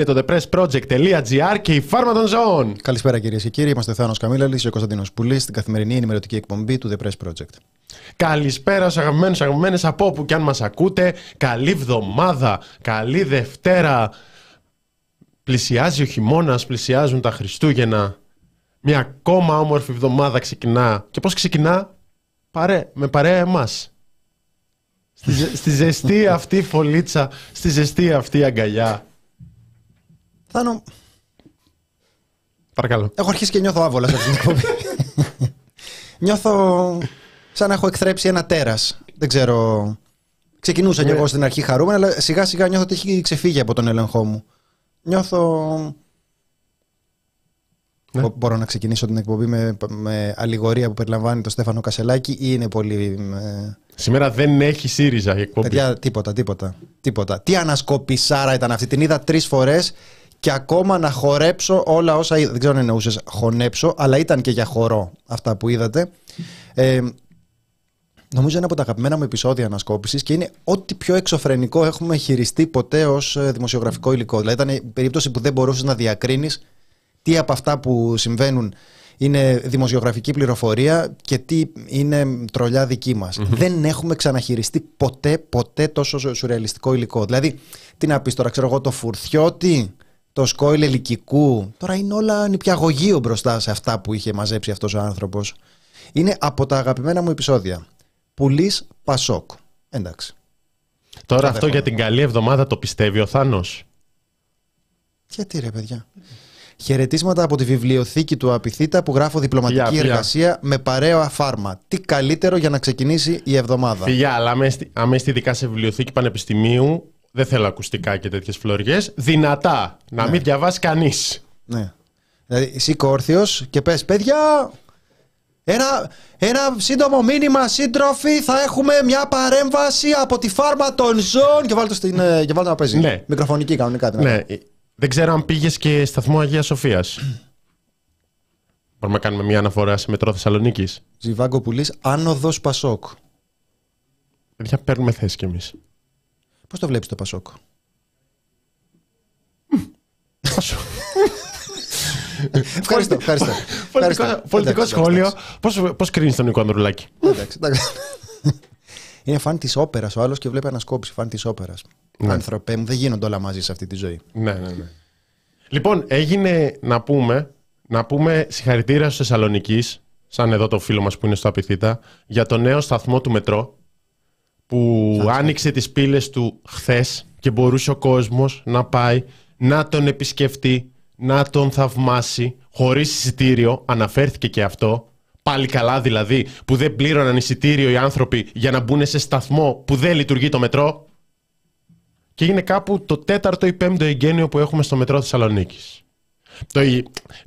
Είναι το thepressproject.gr και η φάρμα των ζώων. Καλησπέρα κυρίες και κύριοι. Είμαστε ο Θάνος Καμίλαλης και ο Κωνσταντίνος Πουλής στην καθημερινή ενημερωτική εκπομπή του The Press Project. Καλησπέρα στου αγαπημένους αγαπημένες από όπου και αν μας ακούτε. Καλή βδομάδα, καλή Δευτέρα. Πλησιάζει ο χειμώνας, πλησιάζουν τα Χριστούγεννα. Μια ακόμα όμορφη εβδομάδα ξεκινά. Και πώς ξεκινά, Παρέ, με παρέα εμάς. Στη, στη ζεστή αυτή φωλίτσα, στη ζεστή αυτή αγκαλιά. Θάνο, Παρακαλώ. έχω αρχίσει και νιώθω άβολα σε αυτή την εκπομπή. νιώθω σαν να έχω εκθρέψει ένα τέρας. Δεν ξέρω. Ξεκινούσα κι Ναι. εγώ στην αρχή χαρούμενα, αλλά σιγά σιγά νιώθω ότι έχει ξεφύγει από τον έλεγχό μου. Νιώθω. Ναι. Μπο- Μπορώ να ξεκινήσω την εκπομπή με, με αλληγορία που περιλαμβάνει το Στέφανο Κασελάκη ή είναι πολύ. ε, Σήμερα δεν έχει ΣΥΡΙΖΑ η εκπομπή. Παιδιά, τίποτα, τίποτα, τίποτα. Τι ανασκοπησάρα ήταν αυτή. Την είδα τρεις φορές και ακόμα να χορέψω όλα όσα είδα. Δεν ξέρω αν εννοούσες χωνέψω, αλλά ήταν και για χορό αυτά που είδατε. Ε, νομίζω είναι από τα αγαπημένα μου επεισόδια ανασκόπησης και είναι ό,τι πιο εξωφρενικό έχουμε χειριστεί ποτέ ως δημοσιογραφικό υλικό. Δηλαδή, ήταν η περίπτωση που δεν μπορούσες να διακρίνεις τι από αυτά που συμβαίνουν είναι δημοσιογραφική πληροφορία και τι είναι τρολιά δική μας. Δεν έχουμε ξαναχειριστεί ποτέ, ποτέ τόσο σου- σουρεαλιστικό υλικό. Δηλαδή, τι να πεις τώρα, ξέρω εγώ, το φουρτιώτη, το σκόιλ ελικικού, τώρα είναι όλα νηπιαγωγείο μπροστά σε αυτά που είχε μαζέψει αυτός ο άνθρωπος. Είναι από τα αγαπημένα μου επεισόδια. Πουλής Πασόκ. Εντάξει. Τώρα Δεν αυτό για δέχομαι. την καλή εβδομάδα το πιστεύει ο Θάνος. Γιατί ρε παιδιά. Χαιρετίσματα από τη βιβλιοθήκη του Απιθύτα που γράφω διπλωματική Φιλιά, φιλιά. εργασία με παρέο αφάρμα. Τι καλύτερο για να ξεκινήσει η εβδομάδα. Φιλιά, αλλά άμα είστε- άμα είστε ειδικά σε βιβλιοθήκη πανεπιστημίου, δεν θέλω ακουστικά και τέτοιες φλωριές. Δυνατά. Να μην διαβάσει κανείς. Ναι. Δηλαδή, σήκω όρθιος και πες, παιδιά, ένα, ένα σύντομο μήνυμα σύντροφοι. Θα έχουμε μια παρέμβαση από τη φάρμα των ζώων. Και βάλτε, στην, ε, και βάλτε να παίζει. Ναι. Μικροφωνική κανονικά. δυνατά. Ναι. Δεν ξέρω αν πήγες και σταθμό Αγίας Σοφίας. Μπορούμε να κάνουμε μια αναφορά σε μετρό Θεσσαλονίκης. Ζιβάγκο πουλής, άνοδος Πασόκ. Παιδιά, παίρνουμε θέση κι εμείς. Πώς το βλέπεις το Πασόκ; ευχαριστώ, ευχαριστώ. Πολιτικό, Ευχαριστώ. πολιτικό Εντάξει, σχόλιο. εντάξει, Πώ κρίνεις τον Νίκο Ανδρουλάκη; εντάξει, εντάξει. Είναι φαν της όπερας ο άλλος και βλέπει ανασκόπηση. Φαν της όπερας. Ναι. Άνθρωπε μου, δεν γίνονται όλα μαζί σε αυτή τη ζωή. Ναι, ναι, ναι. Λοιπόν, έγινε να πούμε, να πούμε συγχαρητήρια στους Θεσσαλονίκη, σαν εδώ το φίλο μας που είναι στο Απιθύτα, για το νέο σταθμό του μετρό, που άνοιξε τις πύλες του χθες και μπορούσε ο κόσμος να πάει να τον επισκεφτεί, να τον θαυμάσει, χωρίς εισιτήριο, αναφέρθηκε και αυτό, πάλι καλά δηλαδή, που δεν πλήρωναν εισιτήριο οι άνθρωποι για να μπουν σε σταθμό που δεν λειτουργεί το μετρό. Και είναι κάπου το τέταρτο ή πέμπτο εγγένειο που έχουμε στο μετρό Θεσσαλονίκης. Το,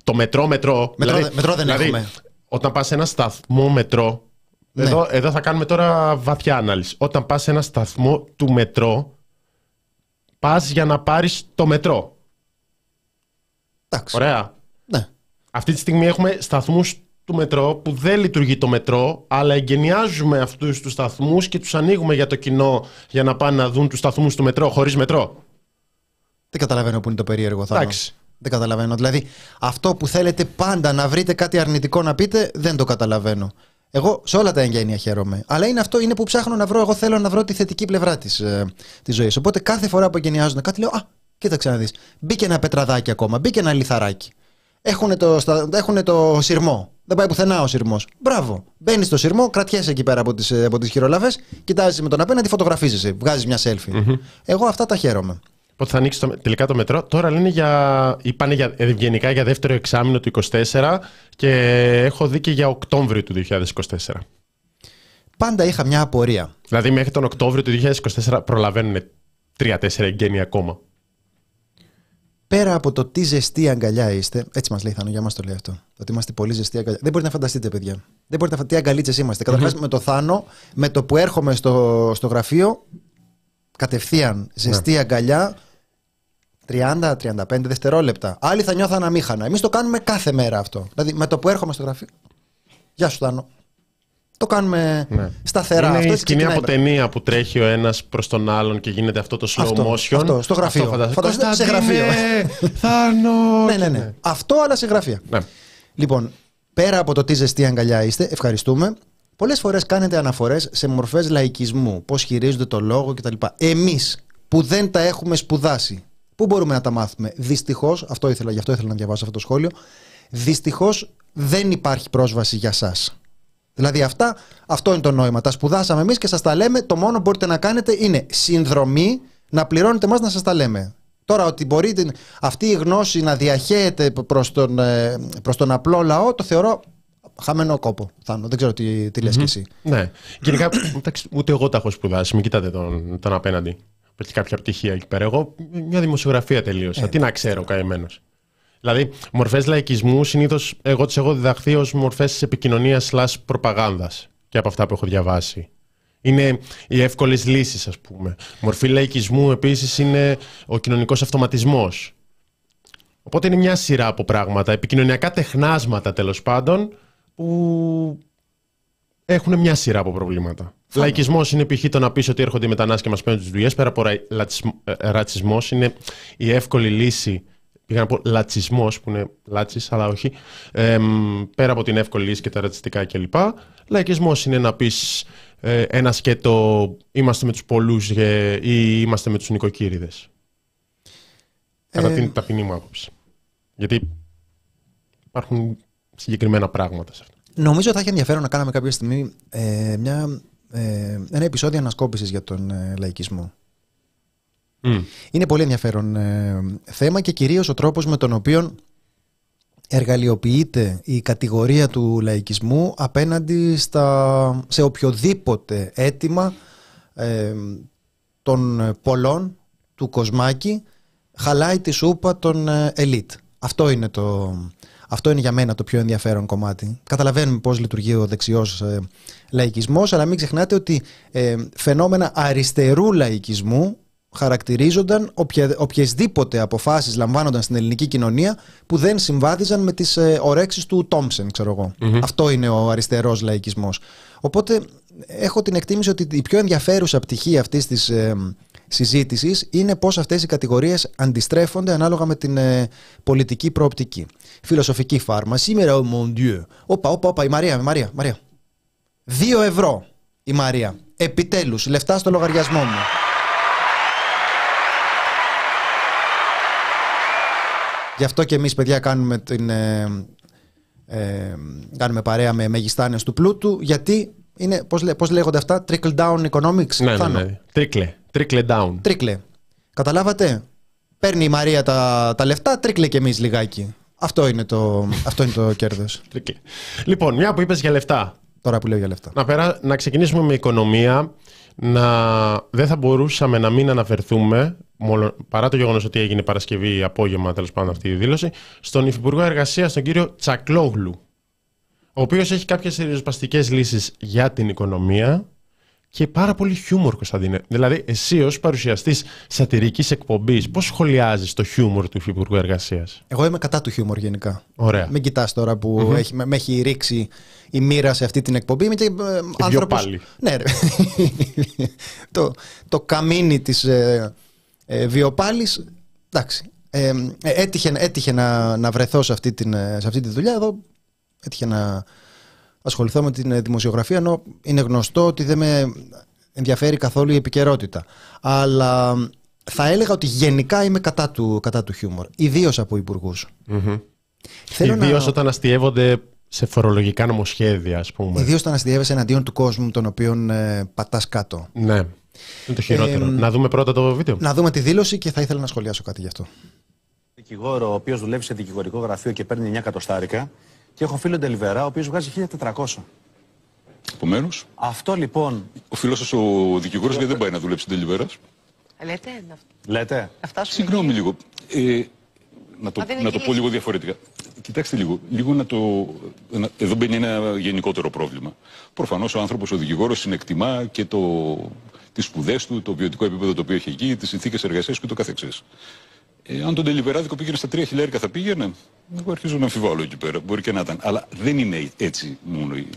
το μετρό, μετρό. Μετρό δεν- μετρό δεν έχουμε. Όταν πας σε ένα σταθμό μετρό. Ναι. Εδώ, εδώ θα κάνουμε τώρα βαθιά ανάλυση. Όταν πας σε ένα σταθμό του μετρό, πας για να πάρεις το μετρό. Εντάξει. Ωραία. Ναι. Αυτή τη στιγμή έχουμε σταθμούς του μετρό που δεν λειτουργεί το μετρό, αλλά εγκαινιάζουμε αυτούς τους σταθμούς και τους ανοίγουμε για το κοινό για να πάνε να δουν τους σταθμούς του μετρό, χωρίς μετρό. Δεν καταλαβαίνω που είναι το περίεργο θα Εντάξει. Δεν καταλαβαίνω. Δηλαδή, αυτό που θέλετε πάντα να βρείτε κάτι αρνητικό να πείτε, δεν το καταλαβαίνω. Εγώ σε όλα τα εγγένεια χαίρομαι. Αλλά είναι αυτό είναι που ψάχνω να βρω. Εγώ θέλω να βρω τη θετική πλευρά της ε, της ζωής. Οπότε κάθε φορά που εγγενιάζουν κάτι λέω Α, κοίταξε να δεις. Μπήκε ένα πετραδάκι ακόμα, μπήκε ένα λιθαράκι. Έχουν το, στα, έχουνε το σειρμό. Δεν πάει πουθενά ο σειρμός. Μπράβο. Μπαίνεις στο σειρμό, κρατιέσαι εκεί πέρα από τις από τις χειρολαβέ, κοιτάζεις με τον απέναντι, φωτογραφίζεσαι, βγάζεις μια selfie. Εγώ αυτά τα χαίρομαι. Πότε θα ανοίξει το, τελικά το μετρό. Τώρα λένε για. είπανε για, ευγενικά για δεύτερο εξάμεινο του 2024 και έχω δει και για Οκτώβριο του 2024. Πάντα είχα μια απορία. Δηλαδή μέχρι τον Οκτώβριο του 2024 προλαβαίνουν 3-4 εγγένεια ακόμα. Πέρα από το τι ζεστή αγκαλιά είστε, έτσι μας λέει Θάνο, για μας το λέει αυτό. Ότι είμαστε πολύ ζεστή αγκαλιά. Δεν μπορείτε να φανταστείτε, παιδιά. Δεν μπορείτε να φανταστείτε τι αγκαλίτσες είμαστε. Καταρχάς, με το Θάνο, με το που έρχομαι στο, στο γραφείο, κατευθείαν ζεστή Ναι. αγκαλιά 30-35 δευτερόλεπτα. Άλλοι θα νιώθαν αμήχανα. Εμείς το κάνουμε κάθε μέρα αυτό. Δηλαδή με το που έρχομαι στο γραφείο. Γεια σου, Θάνο. Το κάνουμε Ναι. σταθερά. Είναι αυτό η έτσι σκηνή ξεκινάει. από ταινία που τρέχει ο ένας προς τον άλλον και γίνεται αυτό το slow Αυτό, motion. αυτό, στο γραφείο. φαντάζομαι. Φανταστείτε σε Κωνσταντίνε, γραφείο. Θάνο. Ναι, ναι, ναι. Αυτό αλλά σε γραφεία. Ναι. Λοιπόν, πέρα από το τι ζεστή αγκαλιά είστε, ευχαριστούμε. Πολλές φορές κάνετε αναφορές σε μορφές λαϊκισμού, πώς χειρίζονται το λόγο κτλ. Εμείς που δεν τα έχουμε σπουδάσει, πού μπορούμε να τα μάθουμε; Δυστυχώς, αυτό ήθελα, γι' αυτό ήθελα να διαβάσω αυτό το σχόλιο. Δυστυχώς δεν υπάρχει πρόσβαση για εσά. Δηλαδή αυτά, αυτό είναι το νόημα. Τα σπουδάσαμε εμείς και σας τα λέμε. Το μόνο που μπορείτε να κάνετε είναι συνδρομή να πληρώνετε εμά να σας τα λέμε. Τώρα ότι μπορείτε αυτή η γνώση να διαχέεται προς τον, ε, προς τον απλό λαό το θεωρώ χαμένο κόπο. Θάνο. Δεν ξέρω τι, τι λες και εσύ. Ναι. Γενικά, εντάξει, ούτε εγώ τα έχω σπουδάσει. Μην κοιτάτε τον, τον απέναντι. Έχει κάποια πτυχία εκεί πέρα. Εγώ μια δημοσιογραφία τελείωσα. Τι να ξέρω, καημένος. Δηλαδή, μορφές λαϊκισμούς συνήθως εγώ τις έχω διδαχθεί ως μορφές επικοινωνίας slash προπαγάνδας και από αυτά που έχω διαβάσει. Είναι οι εύκολες λύσεις, ας πούμε. Μορφή λαϊκισμού επίσης είναι ο κοινωνικός αυτοματισμός. Οπότε είναι μια σειρά από πράγματα, επικοινωνιακά τεχνάσματα τέλος πάντων, που έχουν μια σειρά από προβλήματα. Λαϊκισμός είναι π.χ. το να πεις ότι έρχονται οι μετανάστες και μας παίρνουν τις δουλειές. Πέρα από ρατσισμός είναι η εύκολη λύση. Πήγα να πω λατσισμός, που είναι λάτση, αλλά όχι. εμ, πέρα από την εύκολη λύση και τα ρατσιστικά κλπ. Λαϊκισμός είναι να πεις ε, ένα σκέτο είμαστε με τους πολλούς ή είμαστε με τους νοικοκύριδες. Κατά Ε, την ταπεινή μου άποψη. Γιατί υπάρχουν συγκεκριμένα πράγματα σε αυτό. Νομίζω θα έχει ενδιαφέρον να κάναμε κάποια στιγμή ε, μια, ε, ένα επεισόδιο ανασκόπησης για τον ε, λαϊκισμό. Μμ. Είναι πολύ ενδιαφέρον ε, θέμα και κυρίως ο τρόπος με τον οποίο εργαλειοποιείται η κατηγορία του λαϊκισμού απέναντι στα, σε οποιοδήποτε αίτημα ε, των πολλών του κοσμάκι χαλάει τη σούπα των ε, ελίτ. Αυτό είναι, το, αυτό είναι για μένα το πιο ενδιαφέρον κομμάτι. Καταλαβαίνουμε πώς λειτουργεί ο δεξιός ε, λαϊκισμός, αλλά μην ξεχνάτε ότι ε, φαινόμενα αριστερού λαϊκισμού χαρακτηρίζονταν οποια, οποιασδήποτε αποφάσεις λαμβάνονταν στην ελληνική κοινωνία που δεν συμβάδιζαν με τις ε, ορέξεις του Τόμψεν, ξέρω εγώ. Αυτό είναι ο αριστερός λαϊκισμός. Οπότε έχω την εκτίμηση ότι η πιο ενδιαφέρουσα πτυχή αυτής της ε, συζήτησης είναι πώς αυτές οι κατηγορίες αντιστρέφονται ανάλογα με την ε, πολιτική προοπτική. Φιλοσοφική φάρμα. Σήμερα, oh mon Dieu. Όπα, όπα, όπα, η Μαρία, η Μαρία, Μαρία. Δύο ευρώ η Μαρία. Επιτέλους, λεφτά στο λογαριασμό μου. Γι' αυτό και εμείς παιδιά κάνουμε, την, ε, ε, κάνουμε παρέα με μεγιστάνες του πλούτου γιατί είναι, πώς, λέ- πώς λέγονται αυτά, trickle down economics. Ναι, ναι, Θάνο. ναι. Τρίκλε. Τρίκλε down. Τρίκλε. Καταλάβατε; Παίρνει η Μαρία τα, τα λεφτά, τρίκλε και εμείς λιγάκι. Αυτό είναι το, αυτό είναι το κέρδος. Τρίκλε. Λοιπόν, μια που είπες για λεφτά. Τώρα που λέω για λεφτά. Να, περά... να ξεκινήσουμε με οικονομία. Να... Δεν θα μπορούσαμε να μην αναφερθούμε, μόλον... παρά το γεγονός ότι έγινε Παρασκευή απόγευμα, τέλος πάντων αυτή η δήλωση, στον Υφυπουργό Εργασίας, τον κύριο Τσακλόγλου. Ο οποίος έχει κάποιες ριζοσπαστικές λύσεις για την οικονομία και πάρα πολύ χιούμορ, Κωνσταντίνε. Δηλαδή, εσύ ως παρουσιαστής σατυρικής εκπομπής, πώς σχολιάζεις το χιούμορ του Υφυπουργού Εργασίας; Εγώ είμαι κατά του χιούμορ γενικά. Ωραία. Μην κοιτάς τώρα που έχει, με, με έχει ρίξει η μοίρα σε αυτή την εκπομπή. Είμαι και ε, άνθρωπος... Βιοπάλη. Ναι, ρε. το, το καμίνι της ε, ε, Βιοπάλης, εντάξει. Ε, ε, έτυχε έτυχε να, να βρεθώ σε αυτή, την, ε, σε αυτή τη δουλειά. Εδώ έτυχε να, ασχοληθώ με την ε, δημοσιογραφία, ενώ είναι γνωστό ότι δεν με ενδιαφέρει καθόλου η επικαιρότητα. Αλλά θα έλεγα ότι γενικά είμαι κατά του, κατά του χιούμορ, ιδίως από υπουργούς. Mm-hmm. Ιδίω να... όταν αστείευονται σε φορολογικά νομοσχέδια, ας πούμε. Ιδίως όταν αστείευεσαι εναντίον του κόσμου, τον οποίον ε, πατάς κάτω. Ναι. Είναι το χειρότερο. Ε, να δούμε πρώτα το βίντεο. Να δούμε τη δήλωση και θα ήθελα να σχολιάσω κάτι γι' αυτό. Δικηγόρο, ο οποίος δουλεύει σε δικηγορικό γραφείο και παίρνει 9 εκατοστάρικα, και έχω φίλο Ντελιβερά, ο οποίος βγάζει 1400. Επομένως. Αυτό λοιπόν. Ο φίλος σας ο δικηγόρος γιατί δεν πάει να δουλέψει Ντελιβερά. Λέτε. Λέτε. Αυτά σου Συγγνώμη λίγο. Ε, να το, να το πω λίγο διαφορετικά. Κοιτάξτε λίγο. λίγο να το, να, εδώ μπαίνει ένα γενικότερο πρόβλημα. Προφανώς ο άνθρωπος, ο δικηγόρος, συνεκτιμά και το, τις σπουδές του, το βιωτικό επίπεδο το οποίο έχει εκεί, τις συνθήκες εργασίας και το καθεξής. Ε, αν τον τελιβεράδικο πήγαινε στα τρία χιλιάρικα θα πήγαινε; Εγώ αρχίζω να αμφιβάλλω εκεί πέρα. Μπορεί και να ήταν. Αλλά δεν είναι έτσι μόνο η.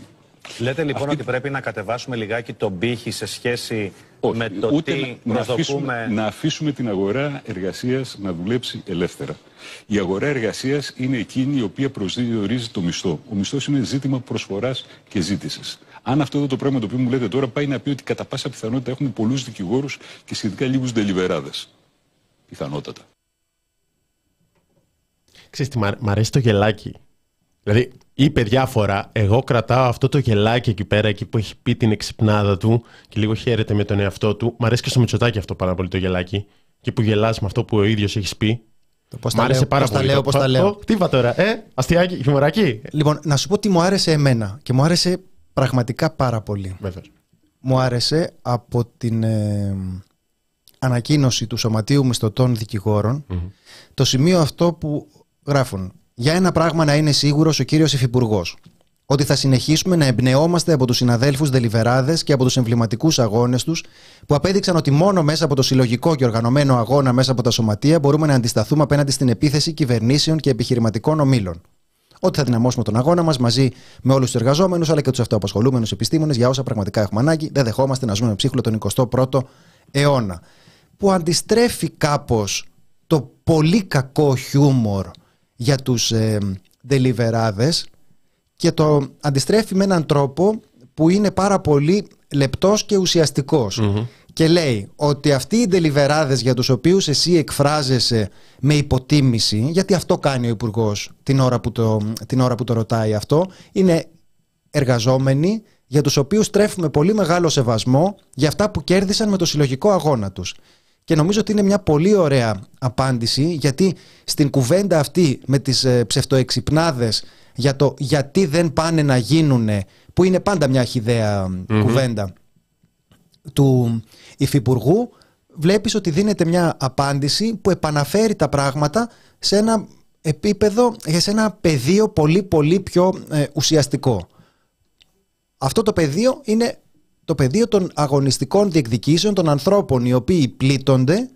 Λέτε λοιπόν Αυτή... ότι πρέπει να κατεβάσουμε λιγάκι τον πύχη σε σχέση με το ούτε τι να, προσδοκούμε... αφήσουμε, να αφήσουμε την αγορά εργασίας να δουλέψει ελεύθερα. Η αγορά εργασίας είναι εκείνη η οποία προσδιορίζει το μισθό. Ο μισθός είναι ζήτημα προσφοράς και ζήτησης. Αν αυτό εδώ το πράγμα το οποίο μου λέτε τώρα πάει να πει ότι κατά πάσα πιθανότητα έχουμε πολλούς δικηγόρους και σχετικά λίγους ντελιβεράδες. Πιθανότατα. Ξέρεις τι, μ' αρέσει το γελάκι. Δηλαδή, είπε διάφορα. Εγώ κρατάω αυτό το γελάκι εκεί πέρα, εκεί που έχει πει την εξυπνάδα του και λίγο χαίρεται με τον εαυτό του. Μ' αρέσει και στο Μητσοτάκι αυτό πάρα πολύ το γελάκι. Και που γελάς με αυτό που ο ίδιος έχεις πει. Πώς μ' άρεσε πάρα πώς πολύ. Τα λέω, πώς τα λέω. τι είπα τώρα, ε, αστιάκι, χιμωράκι. Λοιπόν, να σου πω τι μου άρεσε εμένα. Και μου άρεσε πραγματικά πάρα πολύ. Βέβαιως. Μου άρεσε από την ε, ανακοίνωση του Σωματείου Μισθωτών το σημείο αυτό που γράφουν για ένα πράγμα να είναι σίγουρος ο κύριος Υφυπουργός. Ότι θα συνεχίσουμε να εμπνεόμαστε από τους συναδέλφους Δελιβεράδες και από τους εμβληματικούς αγώνες τους, που απέδειξαν ότι μόνο μέσα από το συλλογικό και οργανωμένο αγώνα μέσα από τα σωματεία μπορούμε να αντισταθούμε απέναντι στην επίθεση κυβερνήσεων και επιχειρηματικών ομήλων. Ότι θα δυναμώσουμε τον αγώνα μας μαζί με όλους τους εργαζόμενους αλλά και τους αυτοαπασχολούμενους επιστήμονες για όσα πραγματικά έχουμε ανάγκη. Δεν δεχόμαστε να ζούμε ψύχλο τον 21ο αιώνα. Που αντιστρέφει κάπως το πολύ κακό χιούμορ για τους ε, και το αντιστρέφει με έναν τρόπο που είναι πάρα πολύ λεπτός και ουσιαστικος Και λέει ότι αυτοί οι ντελιβεράδες για τους οποίους εσύ εκφράζεσαι με υποτίμηση, γιατί αυτό κάνει ο υπουργός την, ώρα που το, την ώρα που το ρωτάει αυτό, είναι εργαζόμενοι για τους οποίους τρέφουμε πολύ μεγάλο σεβασμό για αυτά που κέρδισαν με το συλλογικό αγώνα τους. Και νομίζω ότι είναι μια πολύ ωραία απάντηση γιατί στην κουβέντα αυτή με τις ε, ψευτοεξυπνάδες για το γιατί δεν πάνε να γίνουν, που είναι πάντα μια χιδέα κουβέντα του Υφυπουργού, βλέπεις ότι δίνεται μια απάντηση που επαναφέρει τα πράγματα σε ένα επίπεδο, σε ένα πεδίο πολύ πολύ πιο ε, ουσιαστικό. Αυτό το πεδίο είναι το πεδίο των αγωνιστικών διεκδικήσεων των ανθρώπων οι οποίοι πλήττονται.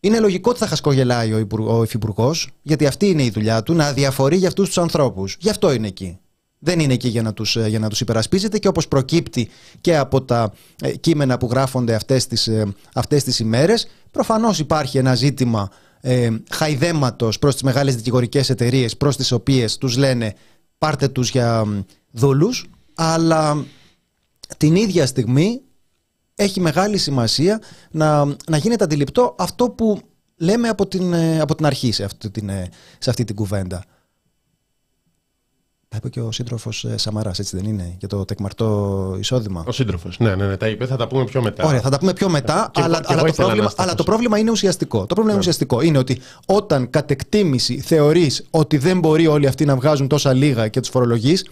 Είναι λογικό ότι θα χασκογελάει ο, ο υφυπουργός, γιατί αυτή είναι η δουλειά του, να αδιαφορεί για αυτούς τους ανθρώπους. Γι' αυτό είναι εκεί. Δεν είναι εκεί για να τους, ε, για να τους υπερασπίζεται και όπως προκύπτει και από τα ε, κείμενα που γράφονται αυτές τις, ε, αυτές τις ημέρες, προφανώς υπάρχει ένα ζήτημα ε, χαϊδέματος προς τις μεγάλες δικηγορικές εταιρείες, προς τις οποίες τους λένε πάρτε τους για δούλους, αλλά την ίδια στιγμή έχει μεγάλη σημασία να, να γίνεται αντιληπτό αυτό που λέμε από την, ε, από την αρχή σε αυτή την, ε, σε αυτή την κουβέντα. Τα είπε και ο σύντροφος ε, Σαμαράς, έτσι δεν είναι, για το τεκμαρτό εισόδημα; Ο σύντροφος. Ναι, ναι, ναι, τα είπε, θα τα πούμε πιο μετά. Ωραία, θα τα πούμε πιο μετά, αλλά, αλλά, το πρόβλημα, αλλά το πρόβλημα είναι ουσιαστικό. Το πρόβλημα είναι ναι. ουσιαστικό. Είναι ότι όταν κατ' εκτίμηση θεωρείς ότι δεν μπορεί όλοι αυτοί να βγάζουν τόσα λίγα και τους φορολογείς,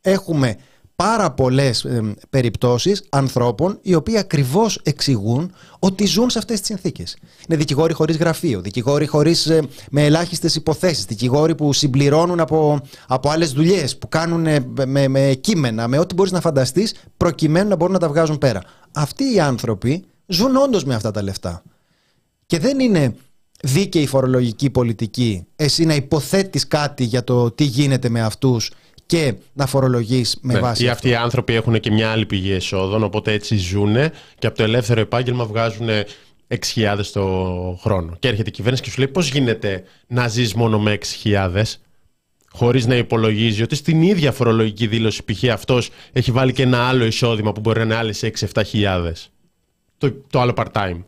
έχουμε πάρα πολλές ε, περιπτώσεις ανθρώπων οι οποίοι ακριβώς εξηγούν ότι ζουν σε αυτές τις συνθήκες. Είναι δικηγόροι χωρίς γραφείο, δικηγόροι χωρίς, ε, με ελάχιστες υποθέσεις, δικηγόροι που συμπληρώνουν από, από άλλες δουλειές, που κάνουν ε, με, με κείμενα, με ό,τι μπορείς να φανταστείς, προκειμένου να μπορούν να τα βγάζουν πέρα. Αυτοί οι άνθρωποι ζουν όντως με αυτά τα λεφτά. Και δεν είναι δίκαιη φορολογική πολιτική εσύ να υποθέτεις κάτι για το τι γίνεται με αυτούς και να φορολογείς με ναι, βάση. Ή αυτοί οι άνθρωποι έχουν και μια άλλη πηγή εσόδων, οπότε έτσι ζουν και από το ελεύθερο επάγγελμα βγάζουν 6.000 το χρόνο. Και έρχεται η κυβέρνηση και σου λέει πώς γίνεται να ζεις μόνο με 6.000 χωρίς να υπολογίζει ότι στην ίδια φορολογική δήλωση π.χ. αυτός έχει βάλει και ένα άλλο εισόδημα που μπορεί να είναι άλλες 6-7 χιλιάδες. Το, το άλλο part-time.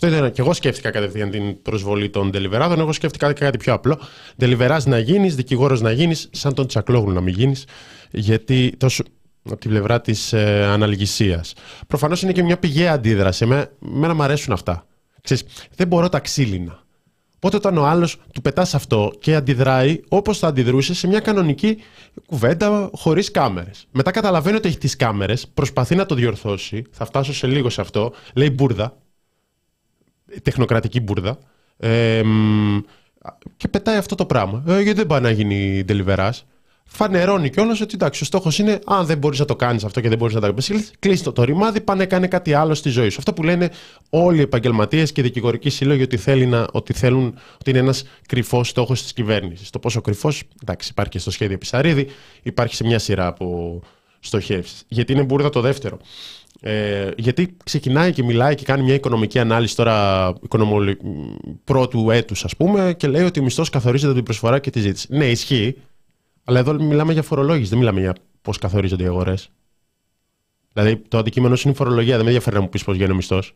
Αυτό ήταν και εγώ σκέφτηκα κατευθείαν την προσβολή των τελιβεράδων. Εγώ σκέφτηκα κάτι πιο απλό. Τελιβερά να γίνεις, δικηγόρος να γίνεις, σαν τον Τσακλόγλου να μην γίνεις, γιατί τόσο από την πλευρά της ε, αναλγησία. Προφανώς είναι και μια πηγαία αντίδραση. Εμένα, εμένα μου αρέσουν αυτά. Ξέρεις, δεν μπορώ τα ξύλινα. Οπότε όταν ο άλλος του πετάς αυτό και αντιδράει όπως θα αντιδρούσε σε μια κανονική κουβέντα χωρίς κάμερες. Μετά καταλαβαίνει ότι έχει τις κάμερες, προσπαθεί να το διορθώσει. Θα φτάσω σε λίγο σε αυτό. Λέει μπουρδα. Τεχνοκρατική μπουρδα. Ε, και πετάει αυτό το πράγμα. Ε, γιατί δεν πάει να γίνει deliverás φανερώνει κιόλας ότι εντάξει, ο στόχος είναι αν δεν μπορείς να το κάνεις αυτό και δεν μπορείς να τα πει, κλείστο το ρημάδι, πάνε κάνει κάτι άλλο στη ζωή σου. Αυτό που λένε όλοι οι επαγγελματίες και οι δικηγορικοί σύλλογοι ότι, θέλει να, ότι θέλουν ότι είναι ένας κρυφός στόχος της κυβέρνησης. Το πόσο κρυφός, εντάξει, υπάρχει και στο σχέδιο Πισαρίδη, υπάρχει σε μια σειρά από στοχεύσεις. Γιατί είναι μπουρδα το δεύτερο. Ε, γιατί ξεκινάει και μιλάει και κάνει μια οικονομική ανάλυση τώρα οικονομολη... πρώτου έτους, ας πούμε, και λέει ότι ο μισθός καθορίζεται από την προσφορά και τη ζήτηση. Ναι, ισχύει. Αλλά εδώ μιλάμε για φορολόγηση, δεν μιλάμε για πώς καθορίζονται οι αγορές. Δηλαδή το αντικείμενο είναι η φορολογία, δεν με ενδιαφέρει να μου πεις πώς βγαίνει ο μισθός.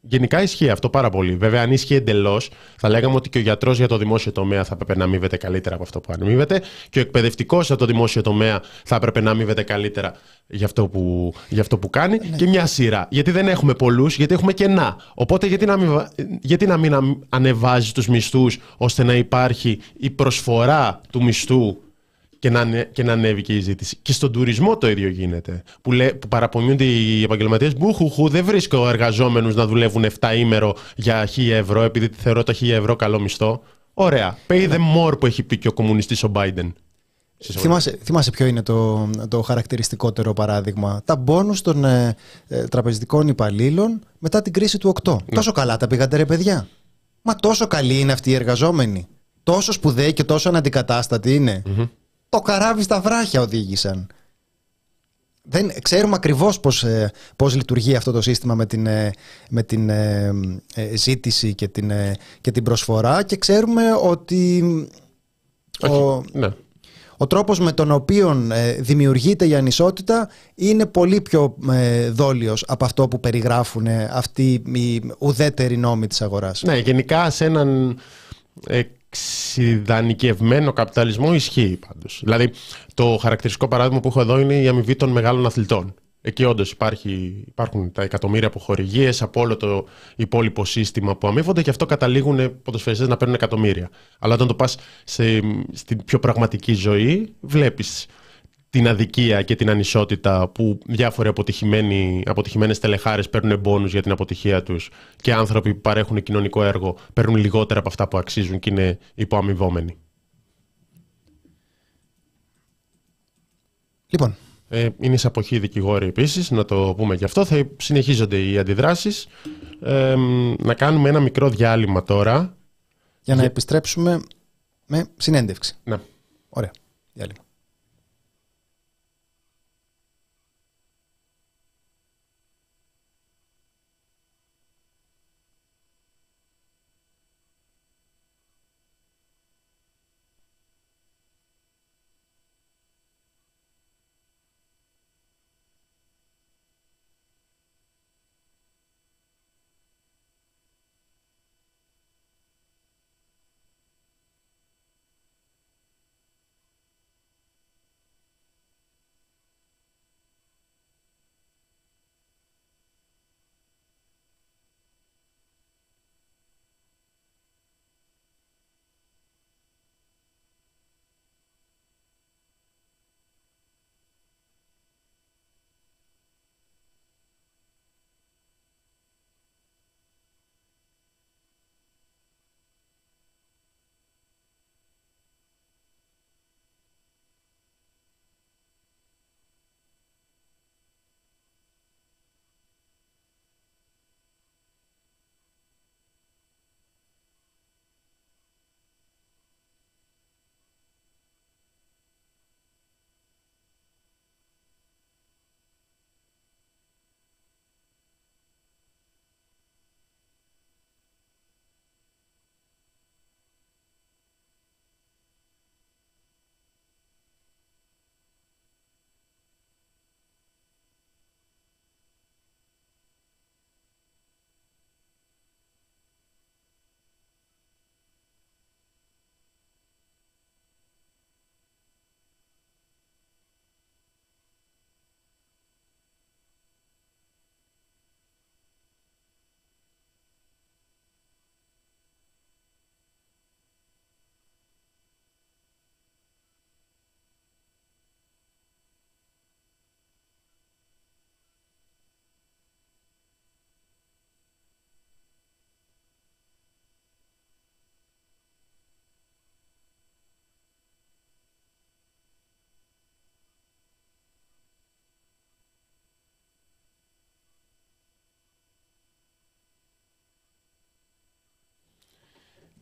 Γενικά ισχύει αυτό πάρα πολύ. Βέβαια, αν ισχύει εντελώς, θα λέγαμε ότι και ο γιατρός για το δημόσιο τομέα θα έπρεπε να αμείβεται καλύτερα από αυτό που αμείβεται και ο εκπαιδευτικός για το δημόσιο τομέα θα έπρεπε να αμείβεται καλύτερα για αυτό που, για αυτό που κάνει. Ναι. Και μια σειρά. Γιατί δεν έχουμε πολλούς, γιατί έχουμε κενά. Οπότε, γιατί να μην, γιατί να μην ανεβάζει τους μισθούς ώστε να υπάρχει η προσφορά του μισθού και να, και να ανέβει και η ζήτηση. Και στον τουρισμό το ίδιο γίνεται. Που, λέ, που παραπονιούνται οι επαγγελματίες. Μπουχουχου, δεν βρίσκω εργαζόμενους να δουλεύουν 7 ήμερο για 1000 ευρώ, επειδή θεωρώ τα 1000 ευρώ καλό μισθό. Ωραία. Pay them more που έχει πει και ο κομμουνιστής ο Biden. Θυμάσαι, θυμάσαι ποιο είναι το, το χαρακτηριστικότερο παράδειγμα; Τα μπόνους των ε, ε, τραπεζικών υπαλλήλων μετά την κρίση του 8. Ναι. Τόσο καλά τα πήγατε ρε παιδιά; Μα τόσο καλοί είναι αυτοί οι εργαζόμενοι. Τόσο σπουδαίοι και τόσο αναντικατάστατοι είναι το καράβι στα βράχια οδήγησαν. Δεν, ξέρουμε ακριβώς πώς, ε, πώς λειτουργεί αυτό το σύστημα με την, ε, με την ε, ζήτηση και την, και την προσφορά και ξέρουμε ότι ο, ναι. ο τρόπος με τον οποίο δημιουργείται η ανισότητα είναι πολύ πιο δόλιος από αυτό που περιγράφουν αυτοί οι ουδέτεροι νόμοι της αγοράς. Ναι, γενικά σε έναν εξειδανικευμένο καπιταλισμό ισχύει πάντως. Δηλαδή, το χαρακτηριστικό παράδειγμα που έχω εδώ είναι η αμοιβή των μεγάλων αθλητών. Εκεί όντως υπάρχουν τα εκατομμύρια αποχορηγίες από όλο το υπόλοιπο σύστημα που αμείβονται και αυτό καταλήγουν ποδοσφαιριστές να παίρνουν εκατομμύρια. Αλλά όταν το πας στην πιο πραγματική ζωή, βλέπεις την αδικία και την ανισότητα που διάφοροι αποτυχημένοι, αποτυχημένες τελεχάρες παίρνουν μπόνους για την αποτυχία τους και άνθρωποι που παρέχουν κοινωνικό έργο παίρνουν λιγότερα από αυτά που αξίζουν και είναι υποαμοιβόμενοι. Λοιπόν. Ε, είναι σε αποχή δικηγόροι επίσης, να το πούμε και αυτό. Θα συνεχίζονται οι αντιδράσεις. Ε, να κάνουμε ένα μικρό διάλειμμα τώρα. Για να επιστρέψουμε με συνέντευξη. Ναι. Ωραία. Διάλειμμα.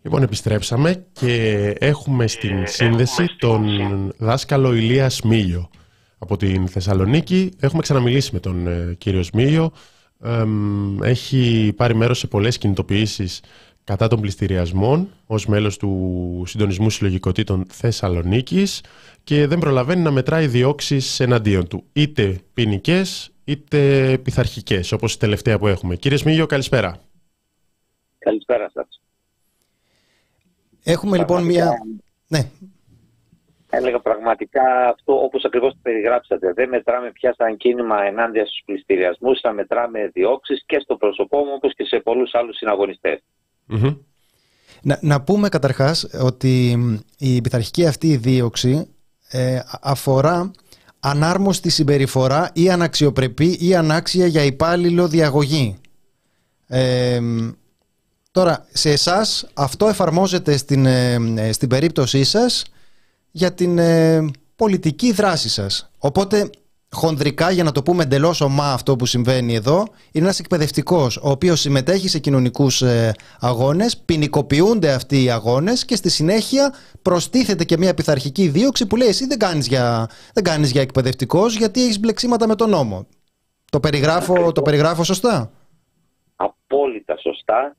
Λοιπόν, επιστρέψαμε και έχουμε στην σύνδεση τον δάσκαλο Ηλίας Σμίλιο από την Θεσσαλονίκη. Έχουμε ξαναμιλήσει με τον ε, κύριο Σμίλιο. έχει πάρει μέρος σε πολλές κινητοποιήσεις κατά των πληστηριασμών ως μέλος του Συντονισμού Συλλογικοτήτων Θεσσαλονίκης και δεν προλαβαίνει να μετράει διώξεις εναντίον του, είτε ποινικές είτε πειθαρχικές, όπως η τελευταία που έχουμε. Κύριε Σμίγιο, καλησπέρα. Καλησπέρα σας. Έχουμε λοιπόν μια... Ναι. Έλεγα πραγματικά αυτό όπως ακριβώς το περιγράψατε. Δεν μετράμε πια σαν κίνημα ενάντια στους πληστηριασμούς, θα μετράμε διώξεις και στο πρόσωπό μου όπως και σε πολλούς άλλους Να, να πούμε καταρχάς ότι η πειθαρχική αυτή δίωξη ε, αφορά ανάρμοστη συμπεριφορά ή αναξιοπρεπή ή ανάξια για υπάλληλο διαγωγή. Ε, τώρα, σε εσάς αυτό εφαρμόζεται στην, ε, ε, στην περίπτωσή σας για την πολιτική δράση σας. Οπότε χονδρικά, για να το πούμε εντελώς ομά αυτό που συμβαίνει εδώ, είναι ένας εκπαιδευτικός, ο οποίος συμμετέχει σε κοινωνικούς ε, αγώνες, ποινικοποιούνται αυτοί οι αγώνες και στη συνέχεια προστίθεται και μια πειθαρχική δίωξη που λέει: Εσύ δεν κάνεις για, δεν κάνεις για εκπαιδευτικός, γιατί έχεις μπλεξίματα με τον νόμο. Το περιγράφω, το περιγράφω σωστά; Απόλυτα σωστά.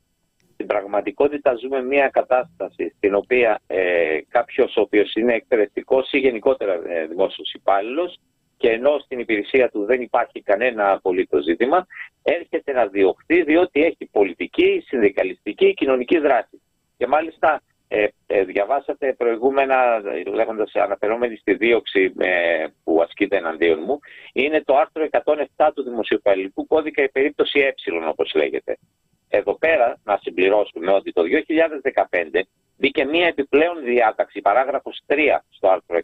Στην πραγματικότητα ζούμε μια κατάσταση στην οποία ε, κάποιος ο οποίος είναι εκπαιδευτικός ή γενικότερα ε, δημόσιος υπάλληλος και ενώ στην υπηρεσία του δεν υπάρχει κανένα απολύτως ζήτημα, έρχεται να διωχθεί διότι έχει πολιτική, συνδικαλιστική, κοινωνική δράση. Και μάλιστα ε, ε, διαβάσατε προηγούμενα, λέγοντας αναφερόμενοι στη δίωξη ε, που ασκείται εναντίον μου, είναι το άρθρο 107 του Δημοσιοπαλληλικού Κώδικα η περίπτωση ε, όπως λέγεται. Εδώ πέρα να συμπληρώσουμε ότι το 2015 μπήκε μία επιπλέον διάταξη, παράγραφος 3 στο άρθρο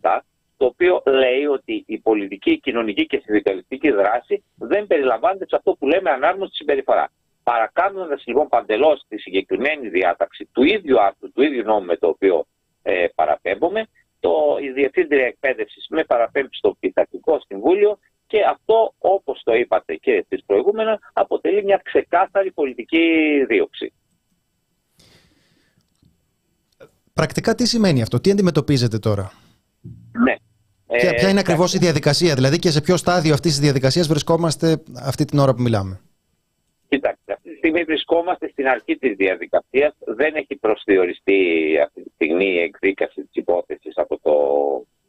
107, το οποίο λέει ότι η πολιτική, η κοινωνική και συνδικαλιστική δράση δεν περιλαμβάνεται σε αυτό που λέμε ανάρμοστη συμπεριφοράς. Παρακάνοντας λοιπόν παντελώς τη συγκεκριμένη διάταξη του ίδιου άρθρου, του ίδιου νόμου με το οποίο ε, παραπέμπουμε, το, η Διευθύντρια Εκπαίδευσης με παραπέμπει στο Πειθαρχικό Συμβούλιο και αυτό, όπως το είπατε και εσείς προηγούμενα, αποτελεί μια ξεκάθαρη πολιτική δίωξη. Πρακτικά τι σημαίνει αυτό, τι αντιμετωπίζετε τώρα; Ναι, Ποια, ποια είναι ε, ακριβώς η διαδικασία, δηλαδή και σε ποιο στάδιο αυτής της διαδικασίας βρισκόμαστε αυτή την ώρα που μιλάμε; Κοιτάξτε, αυτή τη στιγμή βρισκόμαστε στην αρχή της διαδικασίας. Δεν έχει προσδιοριστεί αυτή τη στιγμή η εκδίκαση της υπόθεσης από το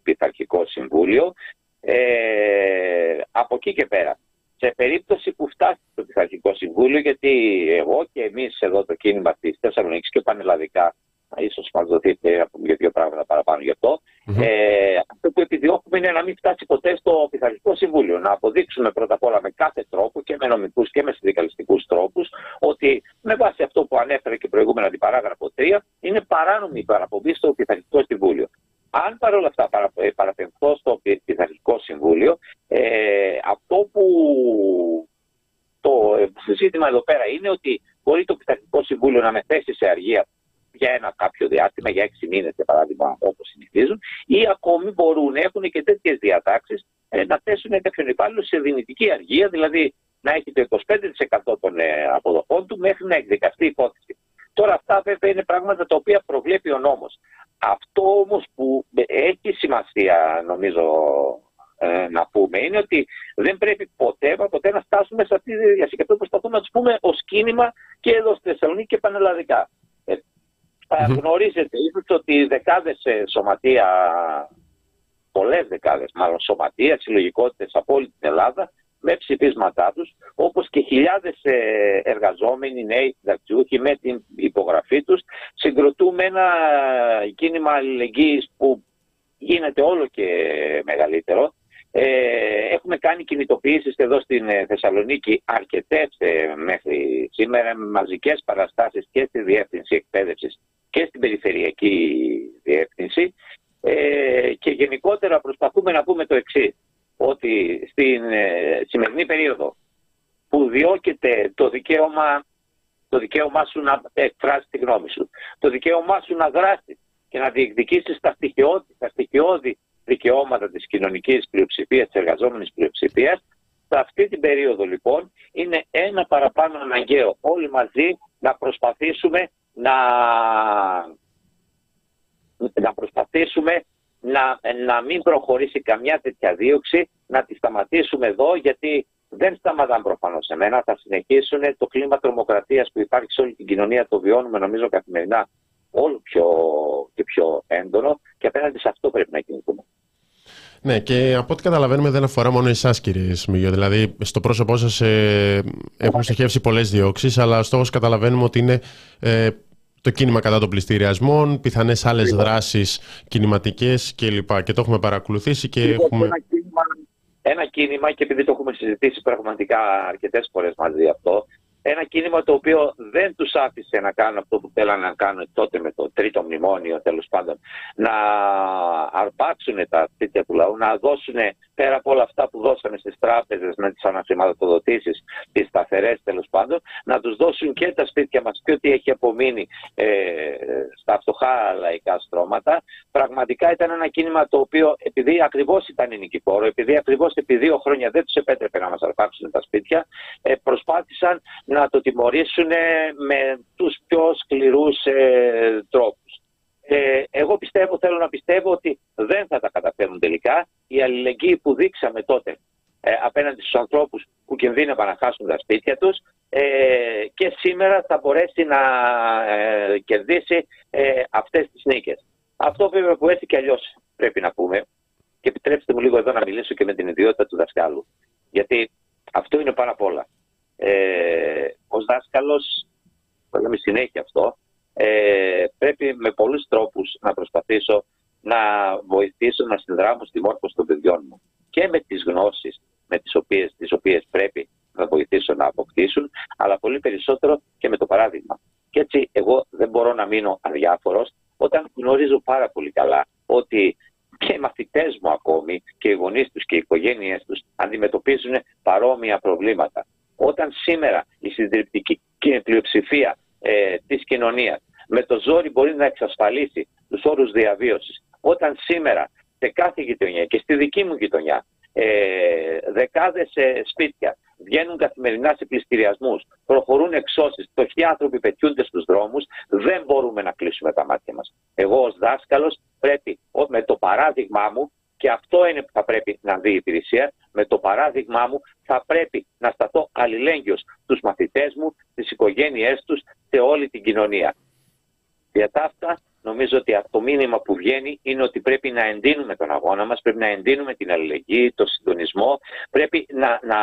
Πειθαρχικό Συμβούλιο. Ε, από εκεί και πέρα, σε περίπτωση που φτάσει στο Πειθαρχικό Συμβούλιο, γιατί εγώ και εμείς εδώ το κίνημα της Θεσσαλονίκης και πανελλαδικά ίσως μας δοθείτε για δύο πράγματα παραπάνω γι' αυτό. Mm-hmm. Ε, αυτό που επιδιώκουμε είναι να μην φτάσει ποτέ στο Πειθαρχικό Συμβούλιο. Να αποδείξουμε πρώτα απ' όλα με κάθε τρόπο και με νομικούς και με συνδικαλιστικούς τρόπους ότι με βάση αυτό που ανέφερε και προηγούμενα την παράγραφο 3 είναι παράνομη η παραπομπή στο Πειθαρχικό Συμβούλιο. Αν παρόλα αυτά ε, παραπεμφθώ στο Πειθαρχικό Συμβούλιο, ε, αυτό που το ζήτημα εδώ πέρα είναι ότι μπορεί το Πειθαρχικό Συμβούλιο να με θέσει σε αργία για ένα κάποιο διάστημα, για έξι μήνες για παράδειγμα, όπως συνηθίζουν, ή ακόμη μπορούν, έχουν και τέτοιες διατάξεις, ε, να θέσουν κάποιον υπάλληλο σε δυνητική αργία, δηλαδή να έχει το 25% των ε, αποδοχών του μέχρι να εκδικαστεί η υπόθεση. Τώρα αυτά βέβαια είναι πράγματα τα οποία προβλέπει ο νόμος. Αυτό όμως που έχει σημασία νομίζω ε, να πούμε είναι ότι δεν πρέπει ποτέ, ποτέ να φτάσουμε σε αυτή τη διαδικασία. Και αυτό προσπαθούμε να τους πούμε ως κίνημα και εδώ στη Θεσσαλονίκη και πανελλαδικά. Mm-hmm. Γνωρίζετε ίσως ότι δεκάδες ε, σωματεία, πολλές δεκάδες μάλλον σωματεία, συλλογικότητες από όλη την Ελλάδα με ψηφίσματά τους, όπως και χιλιάδες ε, εργαζόμενοι, νέοι συνταξιούχοι με την υπογραφή τους, συγκροτούμε ένα κίνημα αλληλεγγύης που γίνεται όλο και μεγαλύτερο. Ε, έχουμε κάνει κινητοποιήσεις εδώ στην Θεσσαλονίκη αρκετές μέχρι σήμερα με μαζικές παραστάσεις και στη Διεύθυνση Εκπαίδευσης και στην Περιφερειακή Διεύθυνση ε, και γενικότερα προσπαθούμε να πούμε το εξής ότι στην ε, σημερινή περίοδο που διώκεται το δικαίωμα, το δικαίωμά σου να εκφράσει τη γνώμη σου, το δικαίωμά σου να δράσει και να διεκδικήσεις τα στοιχειώδη, τα στοιχειώδη δικαιώματα της κοινωνικής πλειοψηφίας, της εργαζόμενης πλειοψηφίας, σε αυτή την περίοδο λοιπόν είναι ένα παραπάνω αναγκαίο όλοι μαζί να προσπαθήσουμε να, να προσπαθήσουμε να, να μην προχωρήσει καμιά τέτοια δίωξη, να τη σταματήσουμε εδώ γιατί δεν σταματάνε προφανώς σε μένα. Θα συνεχίσουν το κλίμα τρομοκρατίας που υπάρχει σε όλη την κοινωνία. Το βιώνουμε νομίζω καθημερινά όλο πιο και πιο έντονο και απέναντι σε αυτό πρέπει να κινηθούμε. Ναι, και από ό,τι καταλαβαίνουμε δεν αφορά μόνο εσάς, κύριε Σμίγιο. Δηλαδή, στο πρόσωπό σας ε, έχουν στοχεύσει πολλές διώξεις, αλλά στόχο καταλαβαίνουμε ότι είναι ε, το κίνημα κατά των πληστηριασμών, πιθανές άλλες δράσεις κινηματικές κλπ. Και το έχουμε παρακολουθήσει και λοιπόν, έχουμε. Ένα κίνημα, ένα κίνημα, και επειδή το έχουμε συζητήσει πραγματικά αρκετές φορές μαζί αυτό, ένα κίνημα το οποίο δεν τους άφησε να κάνουν αυτό που θέλανε να κάνουν τότε με το τρίτο μνημόνιο τέλος πάντων να αρπάξουν τα σπίτια του λαού, να δώσουν πέρα από όλα αυτά που δώσανε στις τράπεζες με τις αναχρηματοδοτήσεις, τις σταθερές τέλος πάντων, να τους δώσουν και τα σπίτια μας και ό,τι έχει απομείνει ε, στα φτωχά λαϊκά στρώματα. Πραγματικά ήταν ένα κίνημα το οποίο επειδή ακριβώς ήταν νικηφόρο, επειδή ακριβώς επί δύο χρόνια δεν τους επέτρεπε να μας αρπάξουν τα σπίτια, ε, προσπάθησαν να το τιμωρήσουν με τους πιο σκληρούς ε, τρόπους. Ε, εγώ πιστεύω, θέλω να πιστεύω ότι δεν θα τα καταφέρουν τελικά. Η αλληλεγγύη που δείξαμε τότε ε, απέναντι στους ανθρώπους που κινδύνευαν να χάσουν τα σπίτια τους ε, και σήμερα θα μπορέσει να ε, κερδίσει ε, αυτές τις νίκες. Αυτό βέβαια που έτσι και αλλιώς πρέπει να πούμε και επιτρέψτε μου λίγο εδώ να μιλήσω και με την ιδιότητα του δασκάλου γιατί αυτό είναι πάρα πολλά. Ε, ως δάσκαλος, το λέμε συνέχεια αυτό, ε, πρέπει με πολλούς τρόπους να προσπαθήσω να βοηθήσω να συνδράμω στη μόρφωση των παιδιών μου και με τις γνώσεις με τις οποίες, τις οποίες πρέπει να βοηθήσω να αποκτήσουν, αλλά πολύ περισσότερο και με το παράδειγμα. Και έτσι εγώ δεν μπορώ να μείνω αδιάφορος όταν γνωρίζω πάρα πολύ καλά ότι και οι μαθητές μου ακόμη και οι γονείς τους και οι οικογένειές τους αντιμετωπίζουν παρόμοια προβλήματα. Όταν σήμερα η συντριπτική πλειοψηφία ε, της κοινωνίας με το ζόρι μπορεί να εξασφαλίσει τους όρους διαβίωσης, όταν σήμερα σε κάθε γειτονιά και στη δική μου γειτονιά ε, δεκάδες ε, σπίτια βγαίνουν καθημερινά σε πληστηριασμούς, προχωρούν εξώσεις, φτωχοί άνθρωποι πετιούνται στους δρόμους, δεν μπορούμε να κλείσουμε τα μάτια μας. Εγώ ως δάσκαλος πρέπει με το παράδειγμά μου και αυτό είναι που θα πρέπει να δει η υπηρεσία. Με το παράδειγμά μου θα πρέπει να σταθώ αλληλέγγυος στους μαθητές μου, στις οικογένειές τους, σε όλη την κοινωνία. Για τα αυτά νομίζω ότι το μήνυμα που βγαίνει είναι ότι πρέπει να εντείνουμε τον αγώνα μας, πρέπει να εντείνουμε την αλληλεγγύη, το συντονισμό, πρέπει να, να,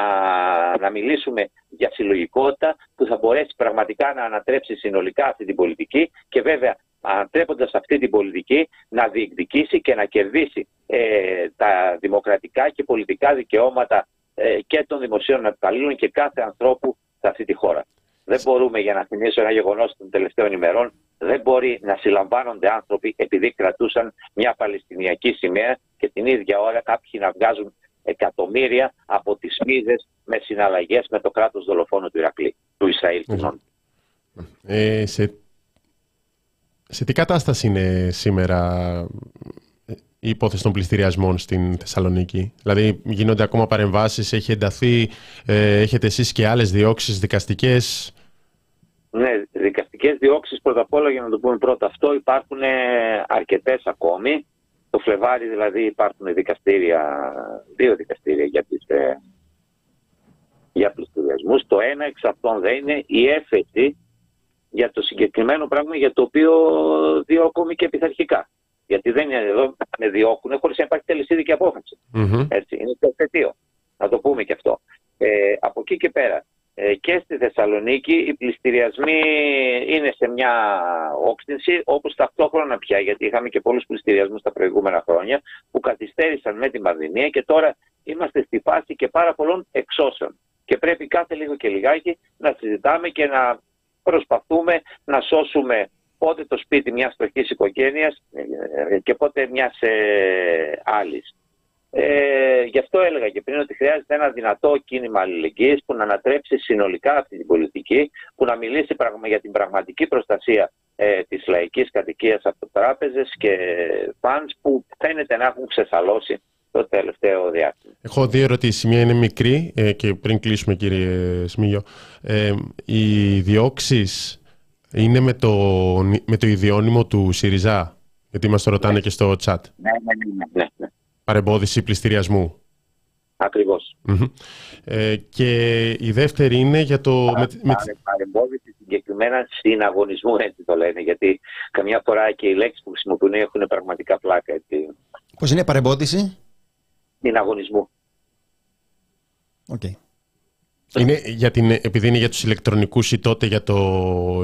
να μιλήσουμε για συλλογικότητα που θα μπορέσει πραγματικά να ανατρέψει συνολικά αυτή την πολιτική και βέβαια ανατρέποντας αυτή την πολιτική να διεκδικήσει και να κερδίσει ε, τα δημοκρατικά και πολιτικά δικαιώματα ε, και των δημοσίων υπαλλήλων και κάθε ανθρώπου σε αυτή τη χώρα. Δεν μπορούμε, για να θυμίσω ένα γεγονός των τελευταίων ημερών, δεν μπορεί να συλλαμβάνονται άνθρωποι επειδή κρατούσαν μια Παλαιστινιακή σημαία και την ίδια ώρα κάποιοι να βγάζουν εκατομμύρια από τις μίζες με συναλλαγές με το κράτος δολοφόνο του Ηρακλή, του Ισραήλ. Ε, σε, σε τι κατάσταση είναι σήμερα η υπόθεση των πληστηριασμών στην Θεσσαλονίκη; Δηλαδή γίνονται ακόμα παρεμβάσεις, έχει ενταθεί, ε, έχετε εσείς και άλλες διώξεις δικαστικές; Ναι, δικαστικές διώξεις πρώτα απ' όλα για να το πούμε πρώτα αυτό υπάρχουν ε, αρκετές ακόμη. Το Φλεβάρι δηλαδή υπάρχουν δικαστήρια, δύο δικαστήρια για, τις, ε, για πληστηριασμούς. Το ένα εξ αυτών δεν είναι η έφεση για το συγκεκριμένο πράγμα για το οποίο διώκομαι και πειθαρχικά. Γιατί δεν είναι εδώ με διώκουν χωρίς να υπάρχει τελεσίδικη απόφαση. Mm-hmm. Έτσι, είναι το θετίο. Να το πούμε και αυτό. Ε, από εκεί και πέρα. Ε, και στη Θεσσαλονίκη οι πληστηριασμοί είναι σε μια όξυνση όπως ταυτόχρονα πια γιατί είχαμε και πολλούς πληστηριασμούς τα προηγούμενα χρόνια που καθυστέρησαν με την πανδημία και τώρα είμαστε στη φάση και πάρα πολλών εξώσεων και πρέπει κάθε λίγο και λιγάκι να συζητάμε και να προσπαθούμε να σώσουμε πότε το σπίτι μιας φτωχής οικογένειας ε, και πότε μιας ε, άλλης. Ε, γι' αυτό έλεγα και πριν ότι χρειάζεται ένα δυνατό κίνημα αλληλεγγύης που να ανατρέψει συνολικά αυτή την πολιτική, που να μιλήσει για την πραγματική προστασία ε, της λαϊκής κατοικίας από τράπεζες και φαντς που φαίνεται να έχουν ξεσαλώσει το τελευταίο διάστημα. Έχω δύο ερωτήσεις. Μία είναι μικρή ε, και πριν κλείσουμε κύριε Σμίγιο. Ε, οι διώξεις είναι με το, με το ιδιώνυμο του ΣΥΡΙΖΑ; Γιατί μας το ρωτάνε Ναι. και στο chat. Ναι, ναι, ναι, ναι, ναι. Παρεμπόδιση πλειστηριασμού. Ακριβώς. Μμμ. Ε, και η δεύτερη είναι για το... με, με, Παρε- παρεμπόδιση συγκεκριμένα συναγωνισμού, έτσι το λένε. Γιατί καμιά φορά και οι λέξεις που χρησιμοποιούν έχουν πραγματικά πλάκα. Έτσι. Πώς είναι παρεμπόδιση; Συναγωνισμού. Οκ. είναι για την, επειδή είναι για τους ηλεκτρονικούς ή τότε για το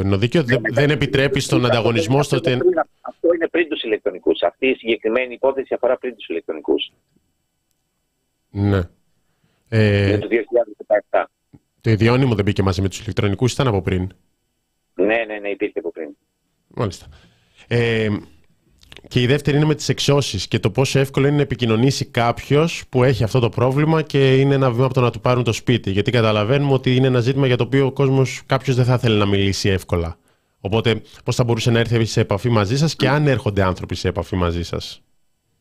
ενωδίκιο, δεν, δεν επιτρέπει στον ανταγωνισμό στο... Αυτό είναι πριν- Αυτό είναι πριν τους ηλεκτρονικούς. Αυτή η συγκεκριμένη υπόθεση αφορά πριν τους ηλεκτρονικούς. Ναι. Ε, Είναι το 2017. το ιδιώνυμο δεν μπήκε μαζί με τους ηλεκτρονικούς, ήταν από πριν. Ναι, ναι, ναι, υπήρχε από πριν. Μάλιστα. Ε, και η δεύτερη είναι με τις εξώσεις και το πόσο εύκολο είναι να επικοινωνήσει κάποιος που έχει αυτό το πρόβλημα και είναι ένα βήμα από το να του πάρουν το σπίτι. Γιατί καταλαβαίνουμε ότι είναι ένα ζήτημα για το οποίο ο κόσμος κάποιος δεν θα θέλει να μιλήσει εύκολα. Οπότε πώς θα μπορούσε να έρθει σε επαφή μαζί σας και αν έρχονται άνθρωποι σε επαφή μαζί σας;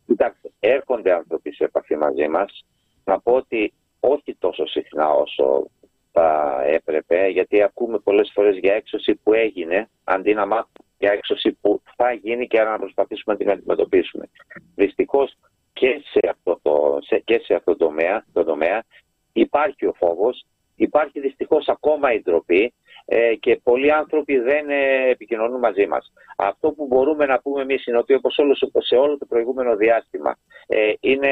Κοιτάξτε, έρχονται άνθρωποι σε επαφή μαζί μας. Να πω ότι όχι τόσο συχνά όσο θα έπρεπε, γιατί ακούμε πολλές φορές για έξωση που έγινε, αντί να μάθουμε για έξωση που θα γίνει και άρα να προσπαθήσουμε να την αντιμετωπίσουμε. Δυστυχώς και σε αυτό το, σε, και σε αυτό το τομέα, το τομέα υπάρχει ο φόβος, υπάρχει δυστυχώς ακόμα η ντροπή ε, και πολλοί άνθρωποι δεν ε, επικοινωνούν μαζί μας. Αυτό που μπορούμε να πούμε εμείς είναι ότι όπως όλος, σε όλο το προηγούμενο διάστημα ε, είναι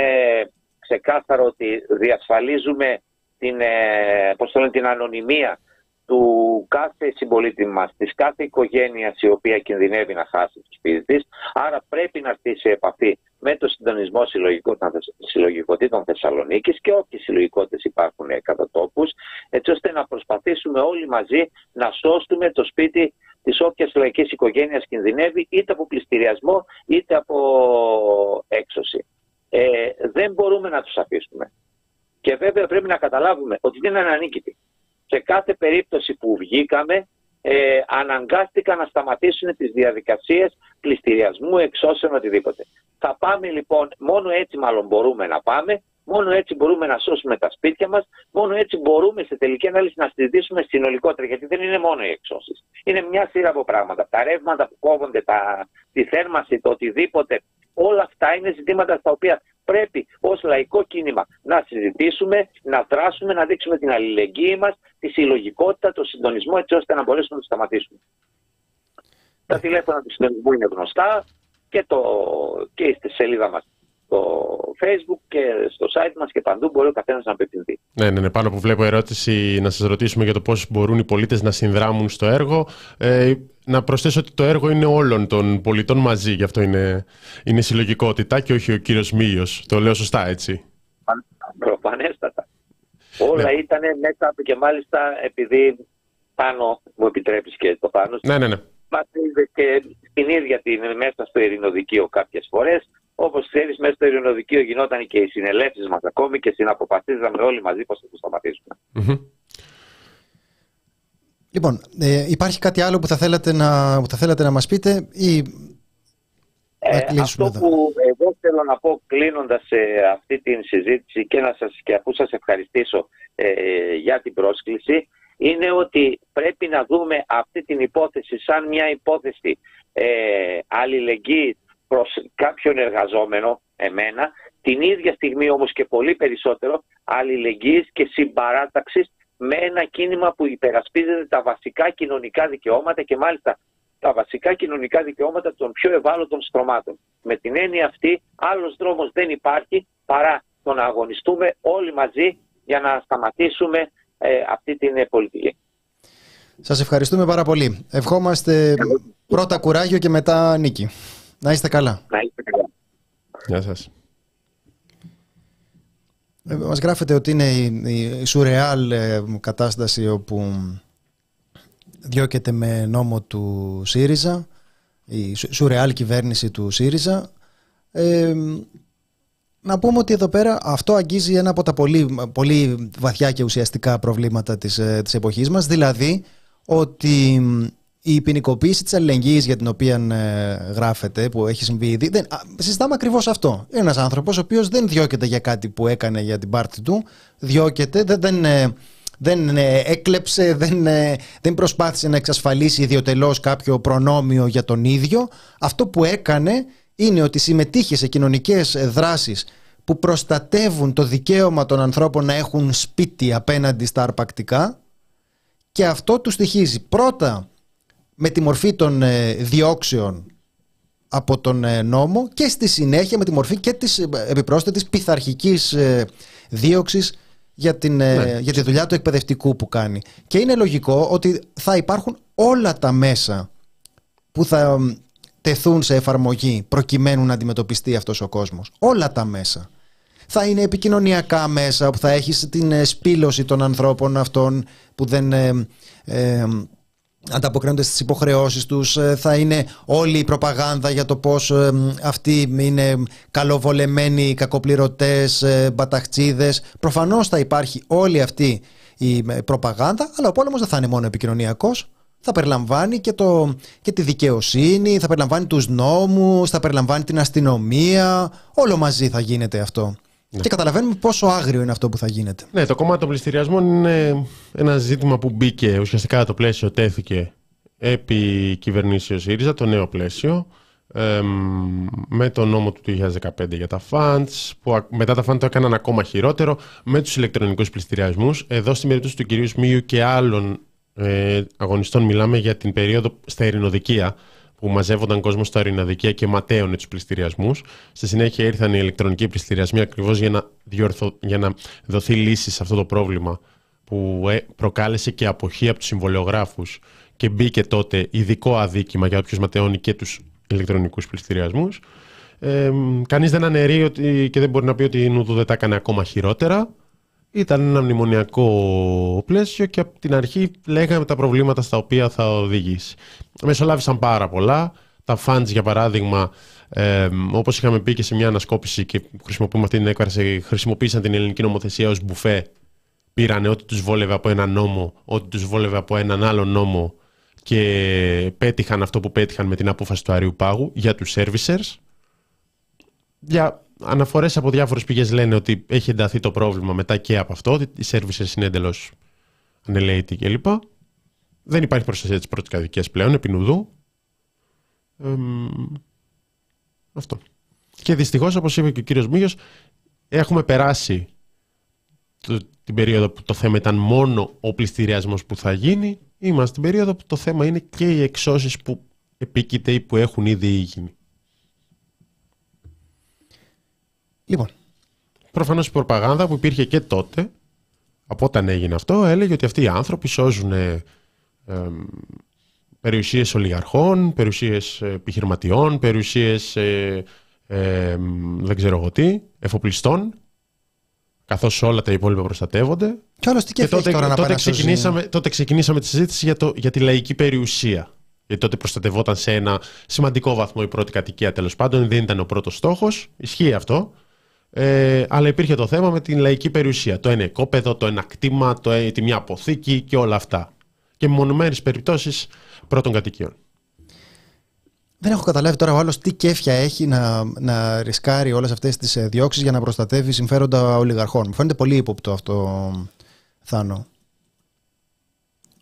ξεκάθαρο ότι διασφαλίζουμε την, ε, πώς το λένε, την ανωνυμία του κάθε συμπολίτη μας, της κάθε οικογένειας η οποία κινδυνεύει να χάσει το σπίτι της. Άρα πρέπει να έρθει σε επαφή με το συντονισμό συλλογικότητων, συλλογικότητων Θεσσαλονίκης και όποιες συλλογικότητες υπάρχουν κατά τόπους, έτσι ώστε να προσπαθήσουμε όλοι μαζί να σώσουμε το σπίτι της όποιας λαϊκής οικογένειας κινδυνεύει είτε από πληστηριασμό είτε από έξωση. Ε, δεν μπορούμε να τους αφήσουμε. Και βέβαια πρέπει να καταλάβουμε ότι δεν είναι ανανίκητοι. Σε κάθε περίπτωση που βγήκαμε ε, αναγκάστηκαν να σταματήσουν τις διαδικασίες πληστηριασμού, εξώσεων, οτιδήποτε. Θα πάμε λοιπόν, μόνο έτσι μάλλον μπορούμε να πάμε, μόνο έτσι μπορούμε να σώσουμε τα σπίτια μας, μόνο έτσι μπορούμε σε τελική ανάλυση να συζητήσουμε συνολικότερα, γιατί δεν είναι μόνο οι εξώσεις. Είναι μια σειρά από πράγματα. Τα ρεύματα που κόβονται, τα, τη θέρμανση, το οτιδήποτε, όλα αυτά είναι ζητήματα στα οποία πρέπει ως λαϊκό κίνημα να συζητήσουμε, να δράσουμε, να δείξουμε την αλληλεγγύη μας, τη συλλογικότητα, το συντονισμό έτσι ώστε να μπορέσουμε να το σταματήσουμε. Τα τηλέφωνα του συντονισμού είναι γνωστά και, το, και στη σελίδα μας στο facebook και στο site μας και παντού μπορεί ο καθένας να απευθυνθεί. Ναι, ναι, ναι. Πάνω που βλέπω ερώτηση να σας ρωτήσουμε για το πώς μπορούν οι πολίτες να συνδράμουν στο έργο. Ε, να προσθέσω ότι το έργο είναι όλων των πολιτών μαζί, γι' αυτό είναι, είναι συλλογικότητα και όχι ο κύριος Μήλιος. Το λέω σωστά, έτσι; Προφανέστατα. Όλα ναι. ήταν μέσα από και μάλιστα επειδή πάνω μου επιτρέπεις και το πάνω. Ναι, ναι, ναι. Μας είδες και στην ίδια την μέσα στο ειρηνοδικείο κάποιες φορές. Όπως ξέρεις μέσα στο ειρηνοδικείο γινόταν και οι συνελεύσεις μας ακόμη και συναποφασίζαμε όλοι μαζί πώς θα το σταματήσουμε. Mm-hmm. Λοιπόν, ε, υπάρχει κάτι άλλο που θα θέλατε να, που θα θέλατε να μας πείτε ή ε, αυτό εδώ; που εγώ θέλω να πω κλείνοντας ε, αυτή την συζήτηση και, να σας, και αφού σας ευχαριστήσω ε, για την πρόσκληση είναι ότι πρέπει να δούμε αυτή την υπόθεση σαν μια υπόθεση ε, αλληλεγγύη προς κάποιον εργαζόμενο, εμένα, την ίδια στιγμή όμως και πολύ περισσότερο αλληλεγγύης και συμπαράταξης με ένα κίνημα που υπερασπίζεται τα βασικά κοινωνικά δικαιώματα και μάλιστα τα βασικά κοινωνικά δικαιώματα των πιο ευάλωτων στρωμάτων. Με την έννοια αυτή, άλλος δρόμος δεν υπάρχει παρά το να αγωνιστούμε όλοι μαζί για να σταματήσουμε ε, αυτή την ε, πολιτική. Σας ευχαριστούμε πάρα πολύ. Ευχόμαστε πρώτα κουράγιο και μετά νίκη. Να είστε καλά. Να είστε καλά. Γεια σας. Ε, μας γράφετε ότι είναι η, η σουρεάλ ε, κατάσταση όπου διώκεται με νόμο του ΣΥΡΙΖΑ, η σουρεάλ κυβέρνηση του ΣΥΡΙΖΑ. Ε, να πούμε ότι εδώ πέρα αυτό αγγίζει ένα από τα πολύ, πολύ βαθιά και ουσιαστικά προβλήματα της, της εποχής μας, δηλαδή ότι η ποινικοποίηση της αλληλεγγύης για την οποία ε, γράφεται, που έχει συμβεί ήδη, δεν, συζητάμε ακριβώς αυτό. Είναι ένας άνθρωπος ο οποίος δεν διώκεται για κάτι που έκανε για την πάρτη του, διώκεται, δεν, δεν, ε, δεν ε, έκλεψε, δεν, ε, δεν προσπάθησε να εξασφαλίσει ιδιωτελώς κάποιο προνόμιο για τον ίδιο. Αυτό που έκανε είναι ότι συμμετείχε σε κοινωνικές δράσεις που προστατεύουν το δικαίωμα των ανθρώπων να έχουν σπίτι απέναντι στα αρπακτικά και αυτό του στοιχίζει πρώτα με τη μορφή των ε, διώξεων από τον νόμο και στη συνέχεια με τη μορφή και της επιπρόσθετης πειθαρχικής δίωξης για, την, ε, ναι. για τη δουλειά του εκπαιδευτικού που κάνει. Και είναι λογικό ότι θα υπάρχουν όλα τα μέσα που θα τεθούν σε εφαρμογή προκειμένου να αντιμετωπιστεί αυτός ο κόσμος. Όλα τα μέσα. Θα είναι επικοινωνιακά μέσα που θα έχεις την ε, σπήλωση των ανθρώπων αυτών που δεν ε, ανταποκρίνονται στις υποχρεώσεις τους ε, θα είναι όλη η προπαγάνδα για το πως ε, αυτοί είναι καλοβολεμένοι κακοπληρωτές ε, μπαταχτσίδες. Προφανώς θα υπάρχει όλη αυτή η προπαγάνδα αλλά ο πόλεμος δεν θα είναι μόνο επικοινωνιακός. Θα περιλαμβάνει και, το, και τη δικαιοσύνη, θα περιλαμβάνει τους νόμους, θα περιλαμβάνει την αστυνομία, όλο μαζί θα γίνεται αυτό. Ναι. Και καταλαβαίνουμε πόσο άγριο είναι αυτό που θα γίνεται. Ναι, το κομμάτι των πληστηριασμών είναι ένα ζήτημα που μπήκε ουσιαστικά το πλαίσιο τέθηκε επί κυβερνήσεως ΣΥΡΙΖΑ, το νέο πλαίσιο, με το νόμο του 2015 για τα funds, που μετά τα funds το έκαναν ακόμα χειρότερο, με τους ηλεκτρονικούς πληστηριασμούς. Εδώ στην περίπτωση του κυρίου Σμίου και άλλων ε, αγωνιστών μιλάμε για την περίοδο στα ειρηνοδικεία, που μαζεύονταν κόσμο στα ορειναδικεία και ματέωνε τους πληστηριασμούς. Στη συνέχεια ήρθαν οι ηλεκτρονικοί πληστηριασμοί ακριβώς για, να για να δοθεί λύση σε αυτό το πρόβλημα που ε, προκάλεσε και αποχή από τους συμβολιογράφους και μπήκε τότε ειδικό αδίκημα για όποιους ματαιώνει και τους ηλεκτρονικούς πληστηριασμούς. Ε, Κανείς δεν αναιρεί ότι, και δεν μπορεί να πει ότι η Νουδού δεν τα έκανε ακόμα χειρότερα. Ήταν ένα μνημονιακό πλαίσιο και από την αρχή λέγαμε τα προβλήματα στα οποία θα οδηγήσει. Μεσολάβησαν πάρα πολλά. Τα funds, για παράδειγμα, ε, όπως είχαμε πει και σε μια ανασκόπηση και χρησιμοποιούμε αυτή την έκφραση, χρησιμοποίησαν την ελληνική νομοθεσία ως μπουφέ. Πήραν ό,τι τους βόλευε από ένα νόμο, ό,τι τους βόλευε από έναν άλλο νόμο και πέτυχαν αυτό που πέτυχαν με την απόφαση του Αριού Πάγου για τους servicers. Για αναφορές από διάφορες πηγές λένε ότι έχει ενταθεί το πρόβλημα μετά και από αυτό, ότι οι services είναι εντελώς ανελαίτη κλπ. Δεν υπάρχει προστασία της πρώτης κατοικίας πλέον, επί νουδού. αυτό. Και δυστυχώς, όπως είπε και ο κύριος Μίγιος, έχουμε περάσει την περίοδο που το θέμα ήταν μόνο ο πληστηριασμός που θα γίνει. Είμαστε στην περίοδο που το θέμα είναι και οι εξώσεις που επίκειται ή που έχουν ήδη γίνει. Λοιπόν. Προφανώς η προπαγάνδα που υπήρχε και τότε, από όταν έγινε αυτό, έλεγε ότι αυτοί οι άνθρωποι σώζουν ε, περιουσίες ολιγαρχών, περιουσίες επιχειρηματιών, περιουσίες ε, δεν ξέρω εγώ τι, εφοπλιστών, καθώς όλα τα υπόλοιπα προστατεύονται. Και, όλος τι και, τότε, τώρα τότε, να ξεκινήσαμε, τότε ξεκινήσαμε τη συζήτηση για, το, για τη λαϊκή περιουσία. Γιατί τότε προστατευόταν σε ένα σημαντικό βαθμό η πρώτη κατοικία τέλος πάντων, δεν ήταν ο πρώτος στόχος. Ισχύει αυτό. Ε, αλλά υπήρχε το θέμα με την λαϊκή περιουσία. Το ένα οικόπεδο, το ένα κτήμα, το, ε, τη μια αποθήκη και όλα αυτά. Και μονομένες περιπτώσεις πρώτων κατοικίων. Δεν έχω καταλάβει τώρα ο άλλος τι κέφια έχει να, να ρισκάρει όλες αυτές τις ε, διώξεις για να προστατεύει συμφέροντα ολιγαρχών. Μου φαίνεται πολύ ύποπτο αυτό, Θάνο.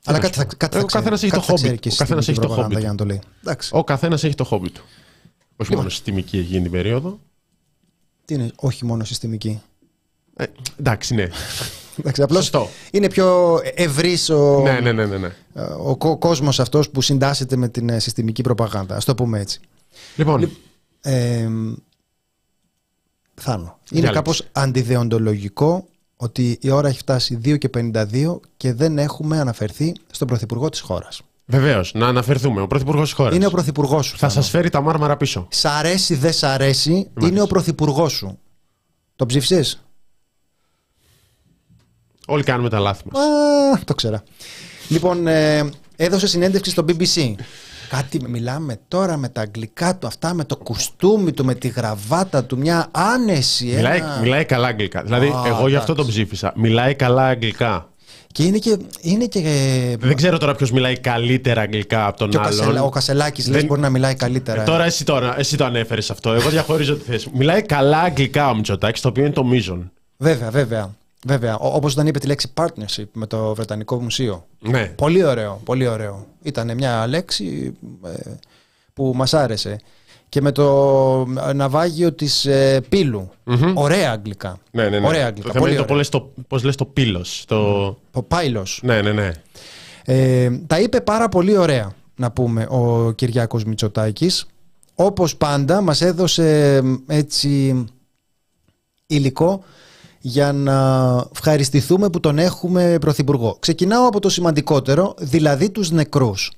Αλλά κάτι θα, κάτι ο καθένας έχει το χόμπι. Ο καθένας έχει το χόμπι. Ο καθένας έχει το χόμπι του. Όχι λοιπόν. μόνο στη τιμική εκείνη την περίοδο. Τι είναι, όχι μόνο συστημική. Ε, εντάξει, ναι. εντάξει, απλώς είναι πιο ευρύς ο, ναι, ναι, ναι, ναι, ναι. ο κόσμος αυτός που συντάσσεται με την ε, συστημική προπαγάνδα. Ας το πούμε έτσι. Λοιπόν. Ε, Θάνο. Είναι κάπως αντιδεοντολογικό ότι η ώρα έχει φτάσει 2 και 52 και δεν έχουμε αναφερθεί στον Πρωθυπουργό της χώρας. Βεβαίως, να αναφερθούμε. Ο Πρωθυπουργός της χώρας. Είναι ο Πρωθυπουργός σου. Θα σας φέρει τα μάρμαρα πίσω. Σ' αρέσει, δεν σ' αρέσει, είναι ο Πρωθυπουργός σου. Το ψήφισες; Όλοι κάνουμε τα λάθη μας. Το ξέρα. Λοιπόν, ε, έδωσε συνέντευξη στο BBC. Κάτι μιλάμε τώρα με τα αγγλικά του, αυτά με το κουστούμι του, με τη γραβάτα του, μια άνεση. Μιλάει, ένα... μιλάει καλά αγγλικά. Δηλαδή, εγώ γι' αυτό τον ψήφισα. Μιλάει καλά αγγλικά. Και είναι και. Είναι και... Δεν ξέρω τώρα ποιος μιλάει καλύτερα αγγλικά από τον και άλλον. Ο, Κασελα, ο Κασελάκης Δεν... μπορεί να μιλάει καλύτερα. Ε, τώρα εσύ, τώρα εσύ το ανέφερες αυτό. Εγώ διαχωρίζω τη θέση μου. Μιλάει καλά αγγλικά ο Μητσοτάκης, το οποίο είναι το μείζον. Βέβαια, βέβαια. Βέβαια, όπως όταν είπε τη λέξη partnership με το Βρετανικό Μουσείο. Ναι. Πολύ ωραίο, πολύ ωραίο. Ήταν μια λέξη ε, που μας άρεσε. Και με το ναυάγιο της ε, πύλου. Ωραία αγγλικά. Ναι, ναι, ναι. Ωραία Το αγγλικά. θέμα Πολύ είναι το ωραία. πώς λες το, πώς λες το πύλος. Το... Ο Πάιλος. Ναι, ναι, ναι. Ε, τα είπε πάρα πολύ ωραία, να πούμε, ο Κυριάκος Μητσοτάκης. Όπως πάντα μας έδωσε μ, έτσι υλικό για να ευχαριστηθούμε που τον έχουμε πρωθυπουργό. Ξεκινάω από το σημαντικότερο, δηλαδή τους νεκρούς.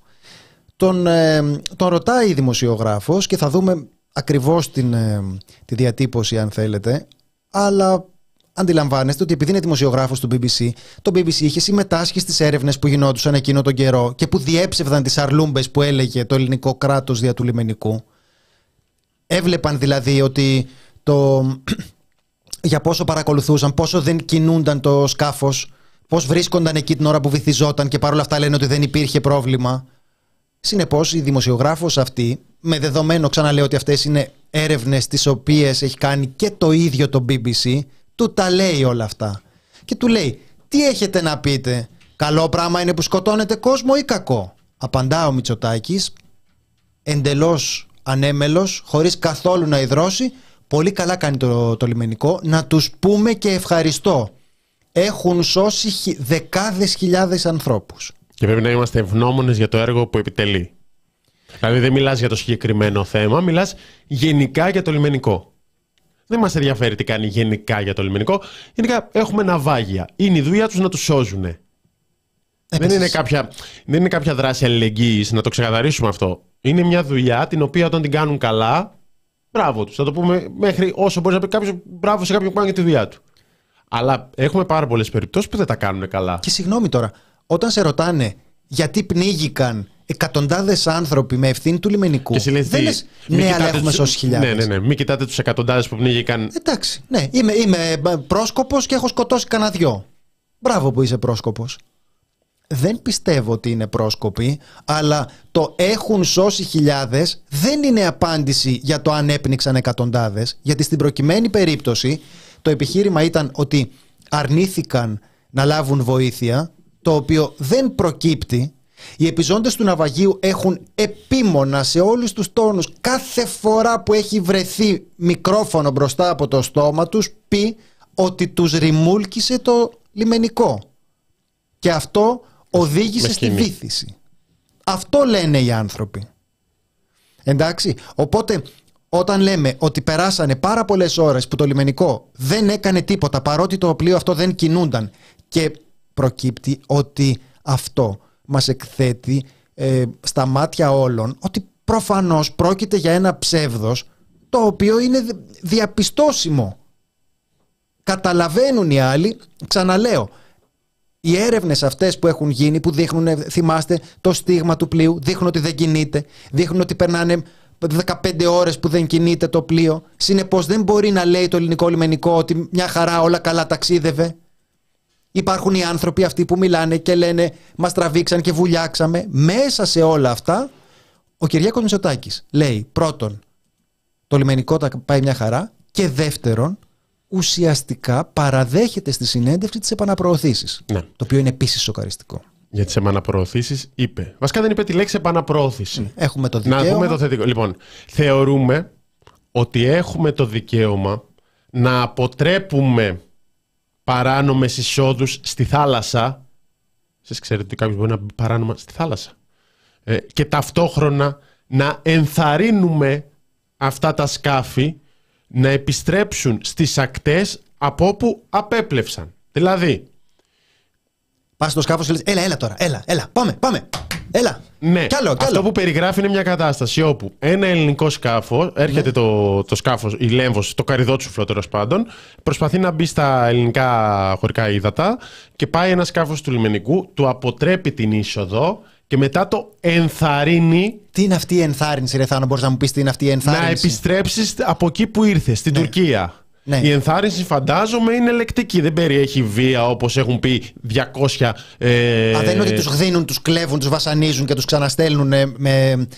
Τον, ε, τον ρωτάει η δημοσιογράφος και θα δούμε ακριβώς την, ε, τη διατύπωση αν θέλετε, αλλά αντιλαμβάνεστε ότι επειδή είναι δημοσιογράφος του BBC, το BBC είχε συμμετάσχει στις έρευνες που γινόντουσαν εκείνο τον καιρό και που διέψευδαν τις αρλούμπες που έλεγε το ελληνικό κράτος δια του λιμενικού. Έβλεπαν δηλαδή ότι το, για πόσο παρακολουθούσαν, πόσο δεν κινούνταν το σκάφος, πώς βρίσκονταν εκεί την ώρα που βυθιζόταν και παρόλα αυτά λένε ότι δεν υπήρχε πρόβλημα. Συνεπώς η δημοσιογράφος αυτή, με δεδομένο ξαναλέω ότι αυτές είναι έρευνες τις οποίες έχει κάνει και το ίδιο το BBC, του τα λέει όλα αυτά. Και του λέει, τι έχετε να πείτε, καλό πράγμα είναι που σκοτώνετε κόσμο ή κακό; Απαντά ο Μητσοτάκης, εντελώς ανέμελος, χωρίς καθόλου να ιδρώσει, πολύ καλά κάνει το, το λιμενικό, να τους πούμε και ευχαριστώ. Έχουν σώσει χι- δεκάδες χιλιάδες ανθρώπους. Και πρέπει να είμαστε ευγνώμονες για το έργο που επιτελεί. Δηλαδή δεν μιλάς για το συγκεκριμένο θέμα, μιλάς γενικά για το λιμενικό. Δεν μας ενδιαφέρει τι κάνει γενικά για το λιμενικό. Γενικά έχουμε ναυάγια. Είναι η δουλειά τους να τους σώζουν. Δεν Έπεσες. είναι, κάποια, δεν είναι κάποια δράση αλληλεγγύης, να το ξεκαθαρίσουμε αυτό. Είναι μια δουλειά την οποία όταν την κάνουν καλά, μπράβο τους. Θα το πούμε μέχρι όσο μπορεί να πει κάποιος μπράβο σε κάποιον που κάνει και τη δουλειά του. Αλλά έχουμε πάρα πολλές περιπτώσεις που δεν τα κάνουν καλά. Και συγγνώμη τώρα, όταν σε ρωτάνε γιατί πνίγηκαν εκατοντάδες άνθρωποι με ευθύνη του λιμενικού. Και εσύ λες δεν τι, λες, μην ναι, αλλά κοιτάτε έχουμε τους- σώσει χιλιάδες. Ναι, ναι, ναι. Μην κοιτάτε τους εκατοντάδες που πνίγηκαν. Εντάξει, ναι, είμαι, είμαι πρόσκοπος και έχω σκοτώσει κανένα δυο. Μπράβο που είσαι πρόσκοπος. Δεν πιστεύω ότι είναι πρόσκοποι, αλλά το έχουν σώσει χιλιάδες δεν είναι απάντηση για το αν έπνιξαν εκατοντάδες. Γιατί στην προκειμένη περίπτωση το επιχείρημα ήταν ότι αρνήθηκαν να λάβουν βοήθεια, το οποίο δεν προκύπτει. Οι επιζώντες του ναυαγίου έχουν επίμονα σε όλους τους τόνους κάθε φορά που έχει βρεθεί μικρόφωνο μπροστά από το στόμα τους πει ότι τους ρημούλκησε το λιμενικό. Και αυτό οδήγησε με στη σκηνή. βύθιση. Αυτό λένε οι άνθρωποι. Εντάξει, οπότε όταν λέμε ότι περάσανε πάρα πολλές ώρες που το λιμενικό δεν έκανε τίποτα παρότι το πλοίο αυτό δεν κινούνταν και προκύπτει ότι αυτό μας εκθέτει ε, στα μάτια όλων ότι προφανώς πρόκειται για ένα ψεύδος το οποίο είναι δι- διαπιστώσιμο. Καταλαβαίνουν οι άλλοι, ξαναλέω, οι έρευνες αυτές που έχουν γίνει, που δείχνουν, ε, θυμάστε, το στίγμα του πλοίου, δείχνουν ότι δεν κινείται, δείχνουν ότι περνάνε 15 ώρες που δεν κινείται το πλοίο. Συνεπώς δεν μπορεί να λέει το ελληνικό λιμενικό ότι μια χαρά όλα καλά ταξίδευε. Υπάρχουν οι άνθρωποι αυτοί που μιλάνε και λένε Μας τραβήξαν και βουλιάξαμε. Μέσα σε όλα αυτά, ο Κυριάκος Μητσοτάκης λέει πρώτον, το λιμενικό τα πάει μια χαρά και δεύτερον, ουσιαστικά παραδέχεται στη συνέντευξη τις επαναπροωθήσεις. Ναι. Το οποίο είναι επίσης σοκαριστικό. Για τις επαναπροωθήσεις είπε. Βασικά δεν είπε τη λέξη επαναπροώθηση. Έχουμε το Να δικαίωμα. πούμε το θετικό. Λοιπόν, θεωρούμε ότι έχουμε το δικαίωμα να αποτρέπουμε παράνομες εισόδους στη θάλασσα. Σας ξέρετε ότι κάποιος μπορεί να μπει παράνομα στη θάλασσα. Ε, και ταυτόχρονα να ενθαρρύνουμε αυτά τα σκάφη να επιστρέψουν στις ακτές από όπου απέπλευσαν. Δηλαδή, Πας στο σκάφος και λες έλα, έλα τώρα, έλα, έλα, πάμε, πάμε, έλα. Ναι, Κι άλλο, κι αυτό άλλο. που περιγράφει είναι μια κατάσταση όπου ένα ελληνικό σκάφος, έρχεται Ναι. το, το σκάφος, η Λέμβος, το καριδότσουφλο τέλος πάντων, προσπαθεί να μπει στα ελληνικά χωρικά ύδατα και πάει ένα σκάφος του λιμενικού, του αποτρέπει την είσοδο και μετά το ενθαρρύνει Τι είναι αυτή η ενθάρρυνση, ρε Θάνο, μπορείς να μου πεις τι είναι αυτή η να ενθάρρυνση; επιστρέψεις από εκεί που ήρθες, στην Ναι. Τουρκία. Ναι. Η ενθάρρυνση φαντάζομαι είναι λεκτική. Δεν περιέχει βία όπως έχουν πει 200. Ε, Α, δεν είναι ότι τους γδίνουν, τους κλέβουν, τους βασανίζουν και τους ξαναστέλνουν με,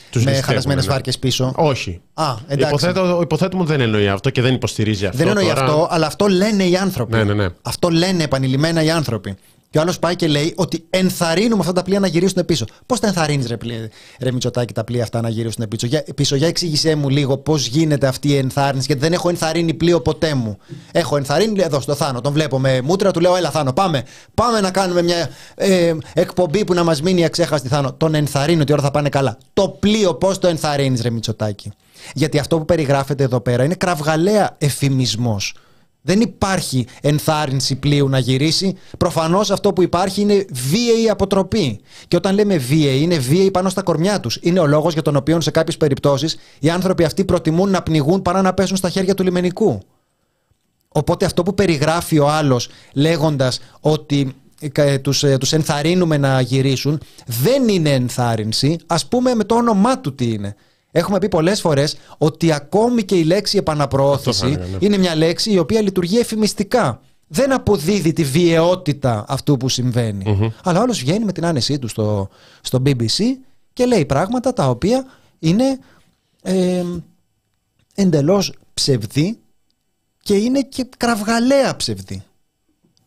Τους με ληστεύουν, χαλασμένες ναι. βάρκες πίσω. Όχι. Α, εντάξει. Υποθέτω, υποθέτουμε ότι δεν εννοεί αυτό και δεν υποστηρίζει αυτό. Δεν εννοεί τώρα. αυτό, αλλά αυτό λένε οι άνθρωποι. Ναι, ναι, ναι. Αυτό λένε επανειλημμένα οι άνθρωποι. Και ο άλλος πάει και λέει ότι ενθαρρύνουμε αυτά τα πλοία να γυρίσουν πίσω. Πώς τα ενθαρρύνεις, ρε, πλοία- ρε Μητσοτάκη, τα πλοία αυτά να γυρίσουν πίσω; Για, πίσω. Για εξήγησέ μου λίγο πώς γίνεται αυτή η ενθάρρυνση, γιατί δεν έχω ενθαρρύνει πλοίο ποτέ μου. Έχω ενθαρρύνει εδώ στο Θάνο. Τον βλέπω με μούτρα, του λέω: Έλα, Θάνο, πάμε. Πάμε να κάνουμε μια ε, εκπομπή που να μας μείνει αξέχαστη, Θάνο. Τον ενθαρρύνω ότι όλα θα πάνε καλά. Το πλοίο, πώς το ενθαρρύνεις, ρε Μητσοτάκη; Γιατί αυτό που περιγράφεται εδώ πέρα είναι κραυγαλαία εφημισμός. Δεν υπάρχει ενθάρρυνση πλοίου να γυρίσει. Προφανώς αυτό που υπάρχει είναι βίαιη αποτροπή. Και όταν λέμε βίαιη, είναι βίαιη πάνω στα κορμιά τους. Είναι ο λόγος για τον οποίο σε κάποιες περιπτώσεις οι άνθρωποι αυτοί προτιμούν να πνιγούν παρά να πέσουν στα χέρια του λιμενικού. Οπότε αυτό που περιγράφει ο άλλος λέγοντας ότι ε, τους, ε, τους ενθαρρύνουμε να γυρίσουν δεν είναι ενθάρρυνση. Ας πούμε με το όνομά του τι είναι. Έχουμε πει πολλές φορές ότι ακόμη και η λέξη Αυτό επαναπροώθηση θα έλεγα, ναι. είναι μια λέξη η οποία λειτουργεί εφημιστικά. Δεν αποδίδει τη βιαιότητα αυτού που συμβαινει Αλλά ο άλλος βγαίνει με την άνεσή του στο, στο BBC και λέει πράγματα τα οποία είναι ε, εντελώς ψευδή και είναι και κραυγαλαία ψευδή.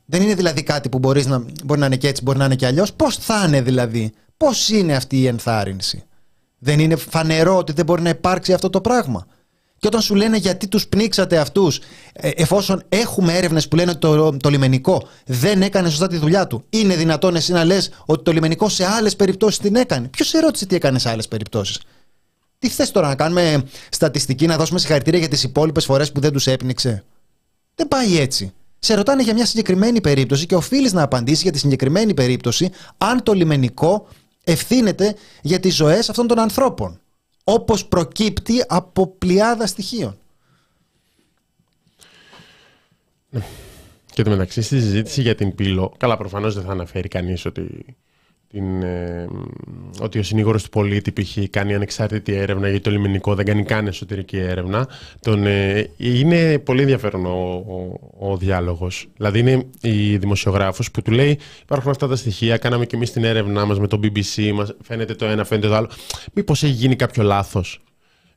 Δεν είναι δηλαδή κάτι που μπορείς να, μπορεί να είναι και έτσι, μπορεί να είναι και αλλιώς. Πώς θα είναι δηλαδή, πώς είναι αυτή η ενθάρρυνση; Δεν είναι φανερό ότι δεν μπορεί να υπάρξει αυτό το πράγμα. Και όταν σου λένε γιατί τους πνίξατε αυτούς, ε, εφόσον έχουμε έρευνες που λένε ότι το, το λιμενικό δεν έκανε σωστά τη δουλειά του, είναι δυνατόν εσύ να λες ότι το λιμενικό σε άλλες περιπτώσεις την έκανε; Ποιος σε ρώτησε τι έκανε σε άλλες περιπτώσεις; Τι θες τώρα να κάνουμε στατιστική, να δώσουμε συγχαρητήρια για τις υπόλοιπες φορές που δεν τους έπνιξε; Δεν πάει έτσι. Σε ρωτάνε για μια συγκεκριμένη περίπτωση και οφείλεις να απαντήσεις για τη συγκεκριμένη περίπτωση αν το λιμενικό ευθύνεται για τις ζωές αυτών των ανθρώπων. Όπως προκύπτει από πλειάδα στοιχείων. Και το μεταξύ στη συζήτηση για την πύλο, καλά προφανώς δεν θα αναφέρει κανείς ότι, την, ε, ότι ο συνήγορος του πολίτη π.χ. κάνει ανεξάρτητη έρευνα γιατί το λιμενικό δεν κάνει καν εσωτερική έρευνα. Τον, ε, είναι πολύ ενδιαφέρον ο, ο, ο διάλογος. Δηλαδή είναι η δημοσιογράφο που του λέει: Υπάρχουν αυτά τα στοιχεία, κάναμε και εμείς την έρευνά μας με το BBC, μας φαίνεται το ένα, φαίνεται το άλλο. Μήπως έχει γίνει κάποιο λάθος.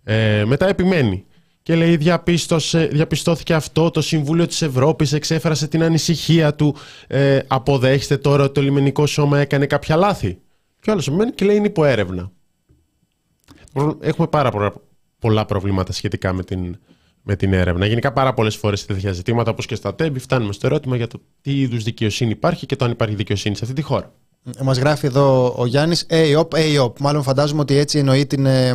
Ε, μετά επιμένει. Και λέει, διαπίστωσε, διαπιστώθηκε αυτό, το Συμβούλιο της Ευρώπης εξέφρασε την ανησυχία του, ε, αποδέχεστε τώρα ότι το λιμενικό σώμα έκανε κάποια λάθη. Και όλος επιμένει και λέει, είναι υπό έρευνα. Έχουμε πάρα πολλά, πολλά προβλήματα σχετικά με την, με την έρευνα. Γενικά πάρα πολλές φορές σε τέτοια ζητήματα, όπως και στα τέμπη, φτάνουμε στο ερώτημα για το τι είδους δικαιοσύνη υπάρχει και το αν υπάρχει δικαιοσύνη σε αυτή τη χώρα. Μας γράφει εδώ ο Γιάννης, ΑΕΟΠ, ΑΕΟΠ. Μάλλον φαντάζομαι ότι έτσι εννοεί την, ε,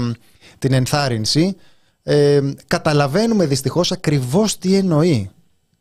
την ενθάρρυνση. Ε, καταλαβαίνουμε δυστυχώς ακριβώς τι εννοεί.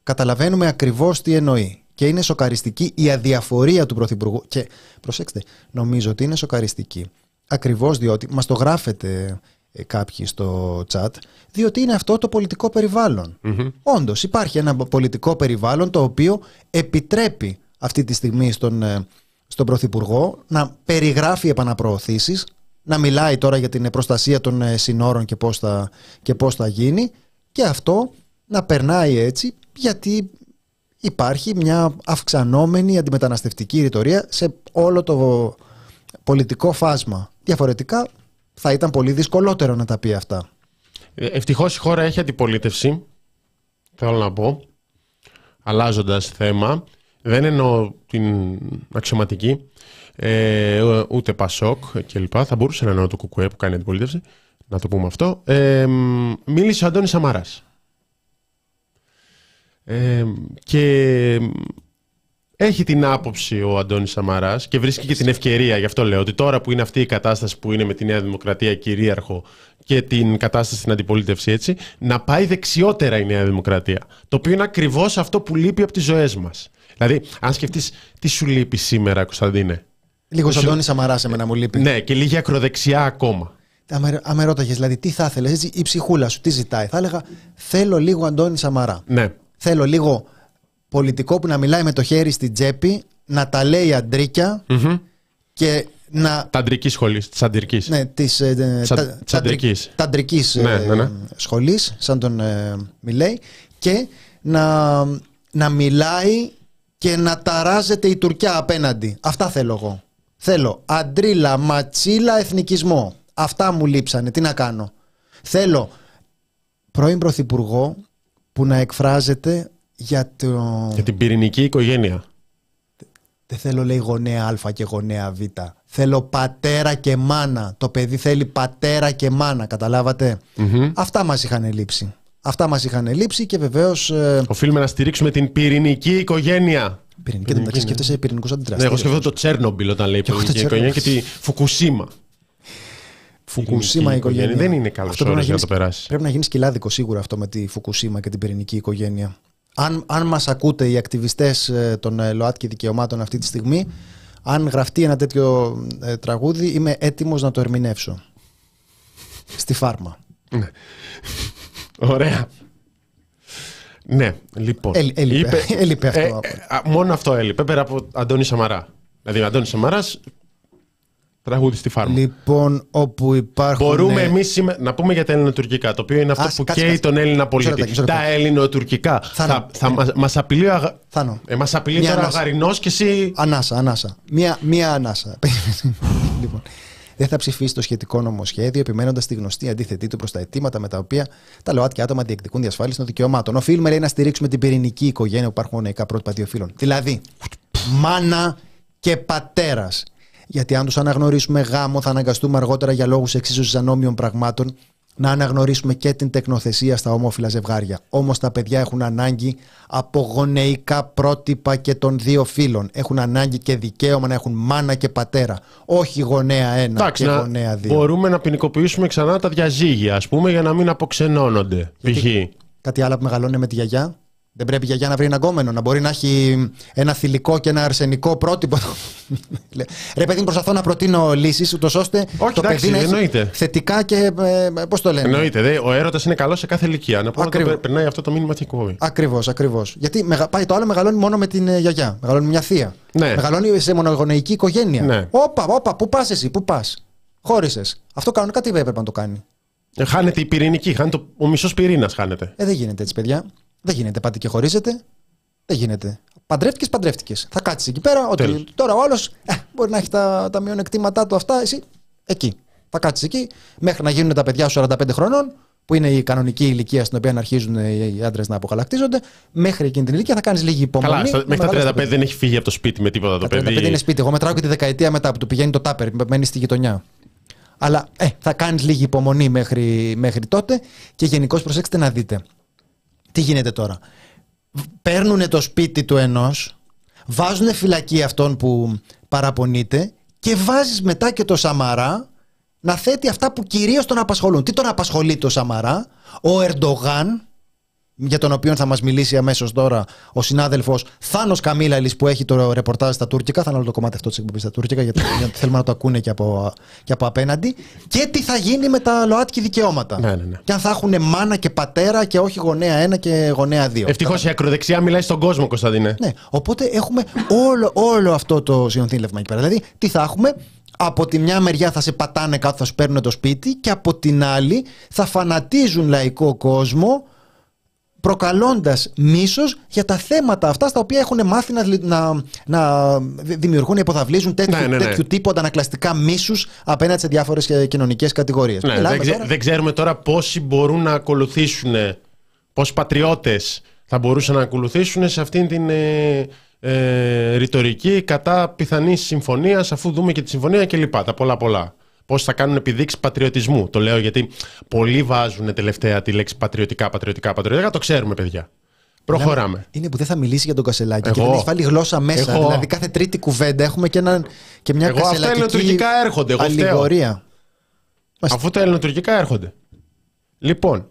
Καταλαβαίνουμε ακριβώς τι εννοεί. Και είναι σοκαριστική η αδιαφορία του Πρωθυπουργού. Και προσέξτε, νομίζω ότι είναι σοκαριστική. Ακριβώς διότι μας το γράφετε ε, κάποιοι στο chat, διότι είναι αυτό το πολιτικό περιβάλλον. Όντως υπάρχει ένα πολιτικό περιβάλλον το οποίο επιτρέπει αυτή τη στιγμή στον, ε, στον Πρωθυπουργό να περιγράφει επαναπροωθήσεις, να μιλάει τώρα για την προστασία των ε, συνόρων και πώς, θα, και πώς θα γίνει και αυτό να περνάει έτσι γιατί υπάρχει μια αυξανόμενη αντιμεταναστευτική ρητορία σε όλο το πολιτικό φάσμα. Διαφορετικά θα ήταν πολύ δυσκολότερο να τα πει αυτά. Ευτυχώς η χώρα έχει αντιπολίτευση. Θέλω να πω. Αλλάζοντας θέμα. Δεν εννοώ την αξιωματική. Ε, ούτε Πασόκ κλπ. Θα μπορούσε να εννοώ το Κουκουέ που κάνει αντιπολίτευση. Να το πούμε αυτό. Ε, μίλησε ο Αντώνης Σαμαράς. Ε, και έχει την άποψη ο Αντώνης Σαμαράς και βρίσκει και την ευκαιρία, γι' αυτό λέω, ότι τώρα που είναι αυτή η κατάσταση που είναι με τη Νέα Δημοκρατία κυρίαρχο και την κατάσταση στην αντιπολίτευση έτσι, να πάει δεξιότερα η Νέα Δημοκρατία. Το οποίο είναι ακριβώς αυτό που λείπει από τις ζωές μας. Δηλαδή, αν σκεφτείς τι σου λείπει σήμερα, Κωνσταντίνε; Λίγο Σου- Αντώνη Σαμαρά εμένα μου λείπει. Ναι, και λίγη ακροδεξιά ακόμα. Αν με- Αν με ρώταγες, δηλαδή, τι θα ήθελε, η ψυχούλα σου τι ζητάει, θα έλεγα Θέλω λίγο Αντώνη Σαμαρά. Ναι. Θέλω λίγο πολιτικό που να μιλάει με το χέρι στην τσέπη, να τα λέει αντρίκια και να. Ταντρική σχολής, της αντρικής. Ναι, της, ε, ε, Τσα- τα- τσαντρικής. ταντρικής, Ναι, ε, ναι, ναι. σχολής, σαν τον ε, Μιλέη και να, να μιλάει και να ταράζεται η Τουρκία απέναντι. Αυτά θέλω εγώ. Θέλω αντρίλα, ματσίλα, εθνικισμό. Αυτά μου λείψανε. Τι να κάνω. Θέλω πρώην πρωθυπουργό που να εκφράζεται για το... Για την πυρηνική οικογένεια. Δεν θέλω λέει γονέα Α και γονέα Β. Θέλω πατέρα και μάνα. Το παιδί θέλει πατέρα και μάνα. Καταλάβατε; Αυτά μας είχαν λείψει. Αυτά μας είχαν λείψει και βεβαίως... Ε... Οφείλουμε να στηρίξουμε την πυρηνική οικογένεια. Πυρηνική, δεν μεταξύ σκέφτεσαι πυρηνικούς αντιδραστήρε. Ναι, εγώ σκέφτομαι το Τσέρνομπιλ όταν λέει πυρηνική οικογένεια και τη Φουκουσίμα. Φουκουσίμα οικογένεια. Δεν είναι καλός όρος για να το περάσεις. Πρέπει να γίνεις σκυλάδικο σίγουρα αυτό με τη Φουκουσίμα και την πυρηνική οικογένεια. Αν, αν μας ακούτε οι ακτιβιστές ε, των ε, ΛΟΑΤΚΙ δικαιωμάτων αυτή τη στιγμή, αν γραφτεί ένα τέτοιο ε, τραγούδι, είμαι έτοιμος να το ερμηνεύσω. Στη φάρμα. Ναι. Ωραία. Ναι, λοιπόν. έλειπε, έλειπε αυτό. Ε, μόνο αυτό έλειπε, πέρα από Αντώνη Σαμαρά. Δηλαδή, ο Αντώνης Σαμαράς τραγούδι στη φάρμα. Λοιπόν, όπου υπάρχουν. Μπορούμε εμείς να πούμε για τα ελληνοτουρκικά, το οποίο είναι αυτό που καίει τον Έλληνα πολίτη. Τα ελληνοτουρκικά. Θα, θα μα απειλεί, αγα... ε, μας απειλεί τώρα ο Γαρινός και εσύ. Ανάσα, ανάσα. Μία, μία ανάσα. λοιπόν. Δεν θα ψηφίσει το σχετικό νομοσχέδιο, επιμένοντας τη γνωστή αντίθετή του προς τα αιτήματα με τα οποία τα ΛΟΑΤΚΙ άτομα διεκδικούν διασφάλιση των δικαιωμάτων. Οφείλουμε λέει, να στηρίξουμε την πυρηνική οικογένεια που υπάρχουν γονεϊκά πρότυπα δύο φύλων. Δηλαδή, μάνα και πατέρας γιατί αν τους αναγνωρίσουμε γάμο, θα αναγκαστούμε αργότερα για λόγους εξίσωση ανώμιων πραγμάτων να αναγνωρίσουμε και την τεκνοθεσία στα ομόφυλα ζευγάρια. Όμως τα παιδιά έχουν ανάγκη από γονεϊκά πρότυπα και των δύο φίλων. Έχουν ανάγκη και δικαίωμα να έχουν μάνα και πατέρα. Όχι γονέα ένα και γονέα δύο. Μπορούμε να ποινικοποιήσουμε ξανά τα διαζύγια, ας πούμε, για να μην αποξενώνονται. Π.χ. Κάτι άλλο που μεγαλώνει με τη γιαγιά; Δεν πρέπει η γιαγιά να βρει ένα γκόμενο, να μπορεί να έχει ένα θηλυκό και ένα αρσενικό πρότυπο. Ρε παιδί, προσπαθώ να προτείνω λύσεις, ούτως ώστε Όχι, το εντάξει, παιδί να έχει θετικά και. Ε, Πώς το λένε; Εννοείται. Δε, ο έρωτας είναι καλός σε κάθε ηλικία. Να πούμε να περνάει αυτό το μήνυμα και κόβει. Ακριβώς, ακριβώς. Γιατί μεγα, πάει το άλλο μεγαλώνει μόνο με την ε, γιαγιά. Μεγαλώνει μια θεία. Ναι. Μεγαλώνει σε μονογονεϊκή οικογένεια. Ναι. Όπα, όπα, πού πας εσύ, πού πας; Χώρισες. Αυτό κανονικά τι έπρεπε να το κάνει; Ε, χάνεται η πυρηνική, χάνεται το, ο μισός πυρήνας χάνεται. Ε, δεν γίνεται έτσι, παιδιά. Δεν γίνεται. Πάτε και χωρίζετε. Δεν γίνεται. Παντρεύτηκες, παντρεύτηκες. Θα κάτσεις εκεί πέρα. Ότι τώρα ο άλλος ε, μπορεί να έχει τα, τα μειονεκτήματά του αυτά. Εσύ εκεί. Θα κάτσεις εκεί μέχρι να γίνουν τα παιδιά σου 45 χρονών, που είναι η κανονική ηλικία στην οποία αρχίζουν οι άντρες να αποκαλακτίζονται. Μέχρι εκείνη την ηλικία θα κάνεις λίγη υπομονή. Καλά, μέχρι τα 35 δεν έχει φύγει από το σπίτι με τίποτα το παιδί. Τα 35 είναι σπίτι. Εγώ μετράω και τη δεκαετία μετά που του πηγαίνει το τάπερ, μένει στη γειτονιά. Αλλά ε, θα κάνεις λίγη υπομονή μέχρι, μέχρι τότε και γενικώς προσέξτε να δείτε. Τι γίνεται τώρα; Παίρνουν το σπίτι του ενός, βάζουν φυλακή αυτόν που παραπονείται και βάζεις μετά και το Σαμαρά να θέτει αυτά που κυρίως τον απασχολούν. Τι τον απασχολεί το Σαμαρά, ο Ερντογάν, για τον οποίο θα μας μιλήσει αμέσως τώρα ο συνάδελφος Θάνος Καμίλαλης που έχει το ρεπορτάζ στα τουρκικά. Θα είναι όλο το κομμάτι αυτό της εκπομπής στα τουρκικά, γιατί, θέλουμε να το ακούνε και από, και από απέναντι. Και τι θα γίνει με τα ΛΟΑΤΚΙ δικαιώματα. Ναι, ναι, ναι. Και αν θα έχουν μάνα και πατέρα και όχι γονέα ένα και γονέα δύο. Ευτυχώς η ακροδεξιά μιλάει στον κόσμο, Κωνσταντίνε. Ναι, οπότε έχουμε όλο, όλο αυτό το συνονθήλευμα εκεί πέρα. Δηλαδή, τι θα έχουμε, από τη μια μεριά θα σε πατάνε κάτω, θα σου παίρνουν το σπίτι και από την άλλη θα φανατίζουν λαϊκό κόσμο προκαλώντας μίσος για τα θέματα αυτά στα οποία έχουν μάθει να, να, να δημιουργούν, υποδαβλίζουν τέτοιου, ναι, ναι, ναι. τέτοιου τύπου αντανακλαστικά μίσους απέναντι σε διάφορες κοινωνικές κατηγορίες. Ναι, δεν, τώρα... δεν ξέρουμε τώρα πόσοι μπορούν να ακολουθήσουν, πόσοι πατριώτες θα μπορούσαν να ακολουθήσουν σε αυτήν την ε, ε, ρητορική κατά πιθανής συμφωνίας, αφού δούμε και τη συμφωνία κλπ. Τα πολλά πολλά πώς θα κάνουν επιδείξεις πατριωτισμού. Το λέω γιατί πολλοί βάζουν τελευταία τη λέξη πατριωτικά, πατριωτικά, πατριωτικά. Το ξέρουμε, παιδιά. Προχωράμε. Είναι που δεν θα μιλήσει για τον Κασελάκη Εγώ. και δεν έχει βάλει γλώσσα μέσα. Εγώ. Δηλαδή κάθε τρίτη κουβέντα έχουμε και, ένα, και μια Εγώ κασελακική αυτά ελληνοτουρκικά έρχονται. Εγώ αλληγορία. Αφού τα ελληνοτουρκικά έρχονται. Λοιπόν,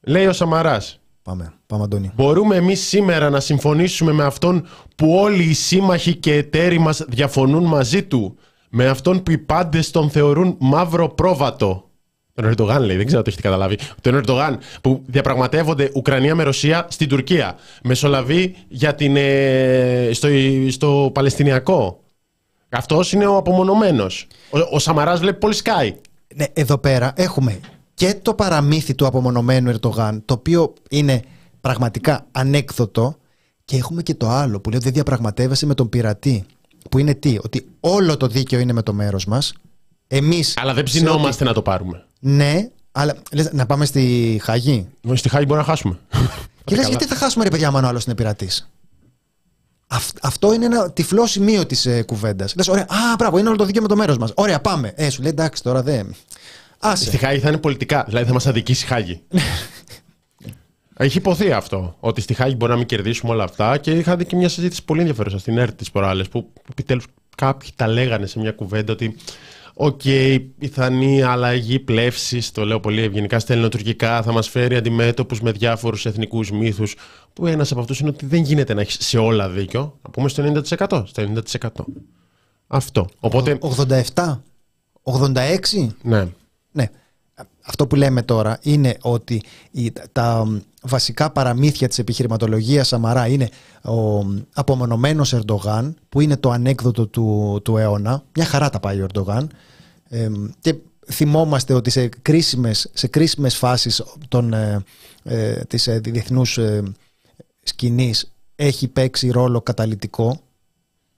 λέει ο Σαμαράς. Πάμε, πάμε Αντώνη. Μπορούμε εμείς σήμερα να συμφωνήσουμε με αυτόν που όλοι οι σύμμαχοι και εταίροι μας διαφωνούν μαζί του; Με αυτόν που οι πάντες τον θεωρούν μαύρο πρόβατο. Τον Ερντογάν λέει, δεν ξέρω αν το έχετε καταλάβει. Τον Ερντογάν που διαπραγματεύονται Ουκρανία με Ρωσία στην Τουρκία. Μεσολαβεί για την, ε, στο, στο Παλαιστινιακό. Αυτός είναι ο απομονωμένος. Ο, ο Σαμαράς βλέπει πολύ Sky. Ναι, εδώ πέρα έχουμε και το παραμύθι του απομονωμένου Ερντογάν, το οποίο είναι πραγματικά ανέκδοτο. Και έχουμε και το άλλο που λέει ότι δεν διαπραγματεύεσαι με τον πειρατή. Που είναι τι, ότι όλο το δίκαιο είναι με το μέρος μας. Εμείς. Αλλά δεν ψινόμαστε να το πάρουμε. Ναι, αλλά λες, να πάμε στη Χάγη; Στη Χάγη μπορεί να χάσουμε. Και λες, γιατί θα χάσουμε ρε παιδιά, αν ο άλλος είναι πειρατής; αυτό είναι ένα τυφλό σημείο της ε, κουβέντας. Λες, ωραία, α, μπράβο, είναι όλο το δίκαιο με το μέρος μας. Ωραία, πάμε. Ε, σου λέει εντάξει, τώρα δεν. Άσε. Στη Χάγη θα είναι πολιτικά, δηλαδή θα μας αδικήσει η Χάγη. Έχει υποθεί αυτό. Ότι στη Χάγη μπορεί να μην κερδίσουμε όλα αυτά και είχα δει και μια συζήτηση πολύ ενδιαφέρουσα στην ΕΡΤ της προάλλε που επιτέλους κάποιοι τα λέγανε σε μια κουβέντα ότι OK, okay, πιθανή αλλαγή πλεύσης, το λέω πολύ ευγενικά στα ελληνοτουρκικά, θα μας φέρει αντιμέτωπους με διάφορους εθνικούς μύθους. Που ένας από αυτούς είναι ότι δεν γίνεται να έχεις σε όλα δίκιο. Να πούμε στο 90%. Στο 90%. Αυτό. Οπότε... 87. 86. Ναι. ναι. Αυτό που λέμε τώρα είναι ότι τα βασικά παραμύθια της επιχειρηματολογίας Σαμαρά είναι ο απομονωμένος Ερντογάν που είναι το ανέκδοτο του, του αιώνα. Μια χαρά τα πάει ο Ερντογάν. και θυμόμαστε ότι σε κρίσιμες, σε κρίσιμες φάσεις των, ε, ε, της ε, διεθνούς ε, σκηνής έχει παίξει ρόλο καταλητικό.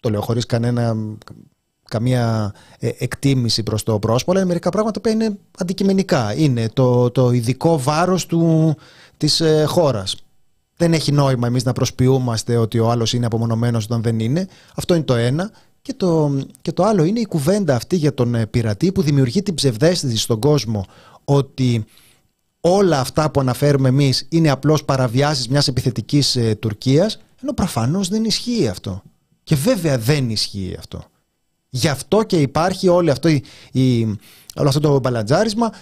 Το λέω χωρίς κανένα καμία ε, εκτίμηση προς το πρόσωπο, αλλά μερικά πράγματα που είναι αντικειμενικά. Είναι το, το ειδικό βάρος του, της ε, χώρας. Δεν έχει νόημα εμείς να προσποιούμαστε ότι ο άλλος είναι απομονωμένος όταν δεν είναι. Αυτό είναι το ένα. Και το, και το άλλο είναι η κουβέντα αυτή για τον ε, πειρατή που δημιουργεί την ψευδέστηση στον κόσμο ότι όλα αυτά που αναφέρουμε εμείς είναι απλώς παραβιάσεις μιας επιθετικής ε, Τουρκίας ενώ προφανώς δεν ισχύει αυτό. Και βέβαια δεν ισχύει αυτό. Γι' αυτό και υπάρχει όλη αυτή η, όλο αυτό το μπαλατζάρισμα.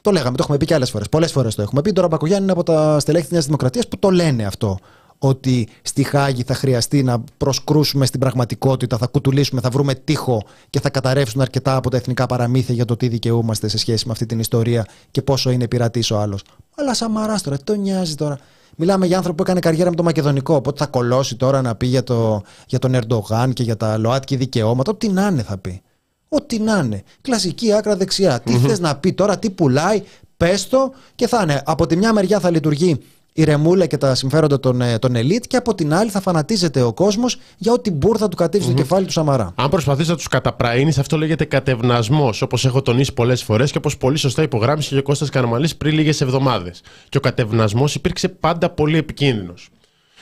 Το λέγαμε, το έχουμε πει και άλλες φορές. Πολλές φορές το έχουμε πει. Τώρα Μπακογιάννη είναι από τα στελέχη της Νέας Δημοκρατίας που το λένε αυτό. Ότι στη Χάγη θα χρειαστεί να προσκρούσουμε στην πραγματικότητα, θα κουτουλήσουμε, θα βρούμε τείχο και θα καταρρεύσουν αρκετά από τα εθνικά παραμύθια για το τι δικαιούμαστε σε σχέση με αυτή την ιστορία και πόσο είναι πειρατής ο άλλος. Αλλά Σαμαρά τώρα, τι το νοιάζει τώρα; Μιλάμε για άνθρωπο που έκανε καριέρα με το Μακεδονικό. Οπότε θα κολώσει τώρα να πει για, το, για τον Ερντογάν και για τα ΛΟΑΤΚΙ δικαιώματα. Ό,τι να είναι θα πει. Ό,τι να είναι. Κλασική άκρα δεξιά. Τι θες να πει τώρα, τι πουλάει, πες το και θα είναι. Από τη μια μεριά θα λειτουργεί η ρεμούλα και τα συμφέροντα των, ε, των ελίτ και από την άλλη θα φανατίζεται ο κόσμος για ό,τι μπουρ του κατέβει στο κεφάλι του Σαμαρά. Αν προσπαθείς να τους καταπραίνεις, αυτό λέγεται κατευνασμός, όπως έχω τονίσει πολλές φορές και όπως πολύ σωστά υπογράμμισε και ο Κώστας Καραμαλής πριν λίγες εβδομάδες. Και ο κατευνασμός υπήρξε πάντα πολύ επικίνδυνος.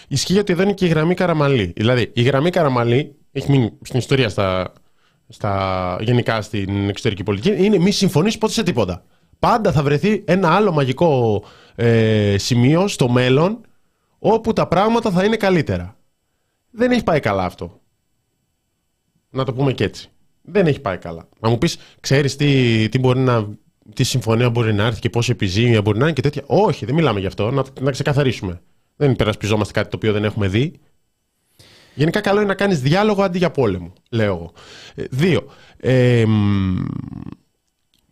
Ισχύει ότι εδώ είναι και η γραμμή Καραμαλή. Δηλαδή, η γραμμή Καραμαλή έχει μείνει στην ιστορία στα, στα, γενικά στην εξωτερική πολιτική, είναι μη συμφωνείς ποτέ σε τίποτα. Πάντα θα βρεθεί ένα άλλο μαγικό ε, σημείο στο μέλλον όπου τα πράγματα θα είναι καλύτερα. Δεν έχει πάει καλά αυτό. Να το πούμε και έτσι. Δεν έχει πάει καλά. Να μου πεις, ξέρεις τι, τι, μπορεί να, τι συμφωνία μπορεί να έρθει και πόσο επιζήμια μπορεί να είναι και τέτοια. Όχι, δεν μιλάμε γι' αυτό. Να, να ξεκαθαρίσουμε. Δεν υπερασπιζόμαστε κάτι το οποίο δεν έχουμε δει. Γενικά καλό είναι να κάνεις διάλογο αντί για πόλεμο, λέω εγώ. Ε, δύο. Ε,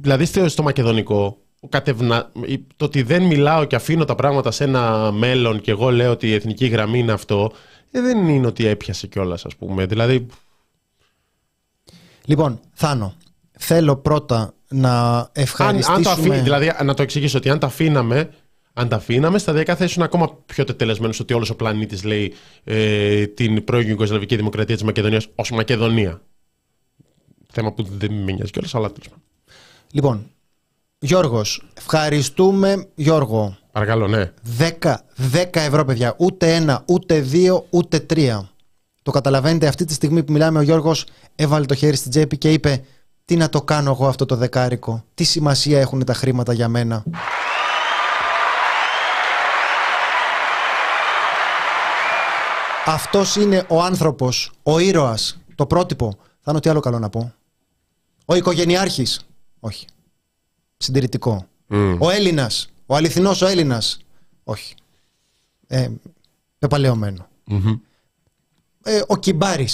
δηλαδή στο μακεδονικό κατευνα... το ότι δεν μιλάω και αφήνω τα πράγματα σε ένα μέλλον και εγώ λέω ότι η εθνική γραμμή είναι αυτό, ε, δεν είναι ότι έπιασε κιόλας, ας πούμε. Δηλαδή. Λοιπόν, Θάνο, θέλω πρώτα να ευχαριστήσουμε... Αν, αν το αφή... Δηλαδή, να το εξηγήσω ότι αν τα αφήναμε, αν τα αφήναμε, σταδιακά θα ήσουν ακόμα πιο τετελεσμένο ότι όλος ο πλανήτης λέει ε, την πρώην Ιουγκοσλαβική Δημοκρατία της Μακεδονίας ως Μακεδονία. Θέμα που δεν με νοιάζει κιόλας, αλλά τέλος Λοιπόν, Γιώργος, ευχαριστούμε Γιώργο. Παρακαλώ, ναι. 10, 10 ευρώ, παιδιά. Ούτε ένα, ούτε δύο, ούτε τρία. Το καταλαβαίνετε αυτή τη στιγμή που μιλάμε ο Γιώργος έβαλε το χέρι στην τσέπη και είπε τι να το κάνω εγώ αυτό το δεκάρικο; Τι σημασία έχουν τα χρήματα για μένα; Αυτός είναι ο άνθρωπος, ο ήρωας, το πρότυπο. Θα είναι τι άλλο καλό να πω. Ο οικογενειάρχης. Όχι συντηρητικό. Ο Έλληνας, ο αληθινός ο Έλληνας. Όχι. Ε, πεπαλαιωμένο. Ε, ο Κιμπάρη.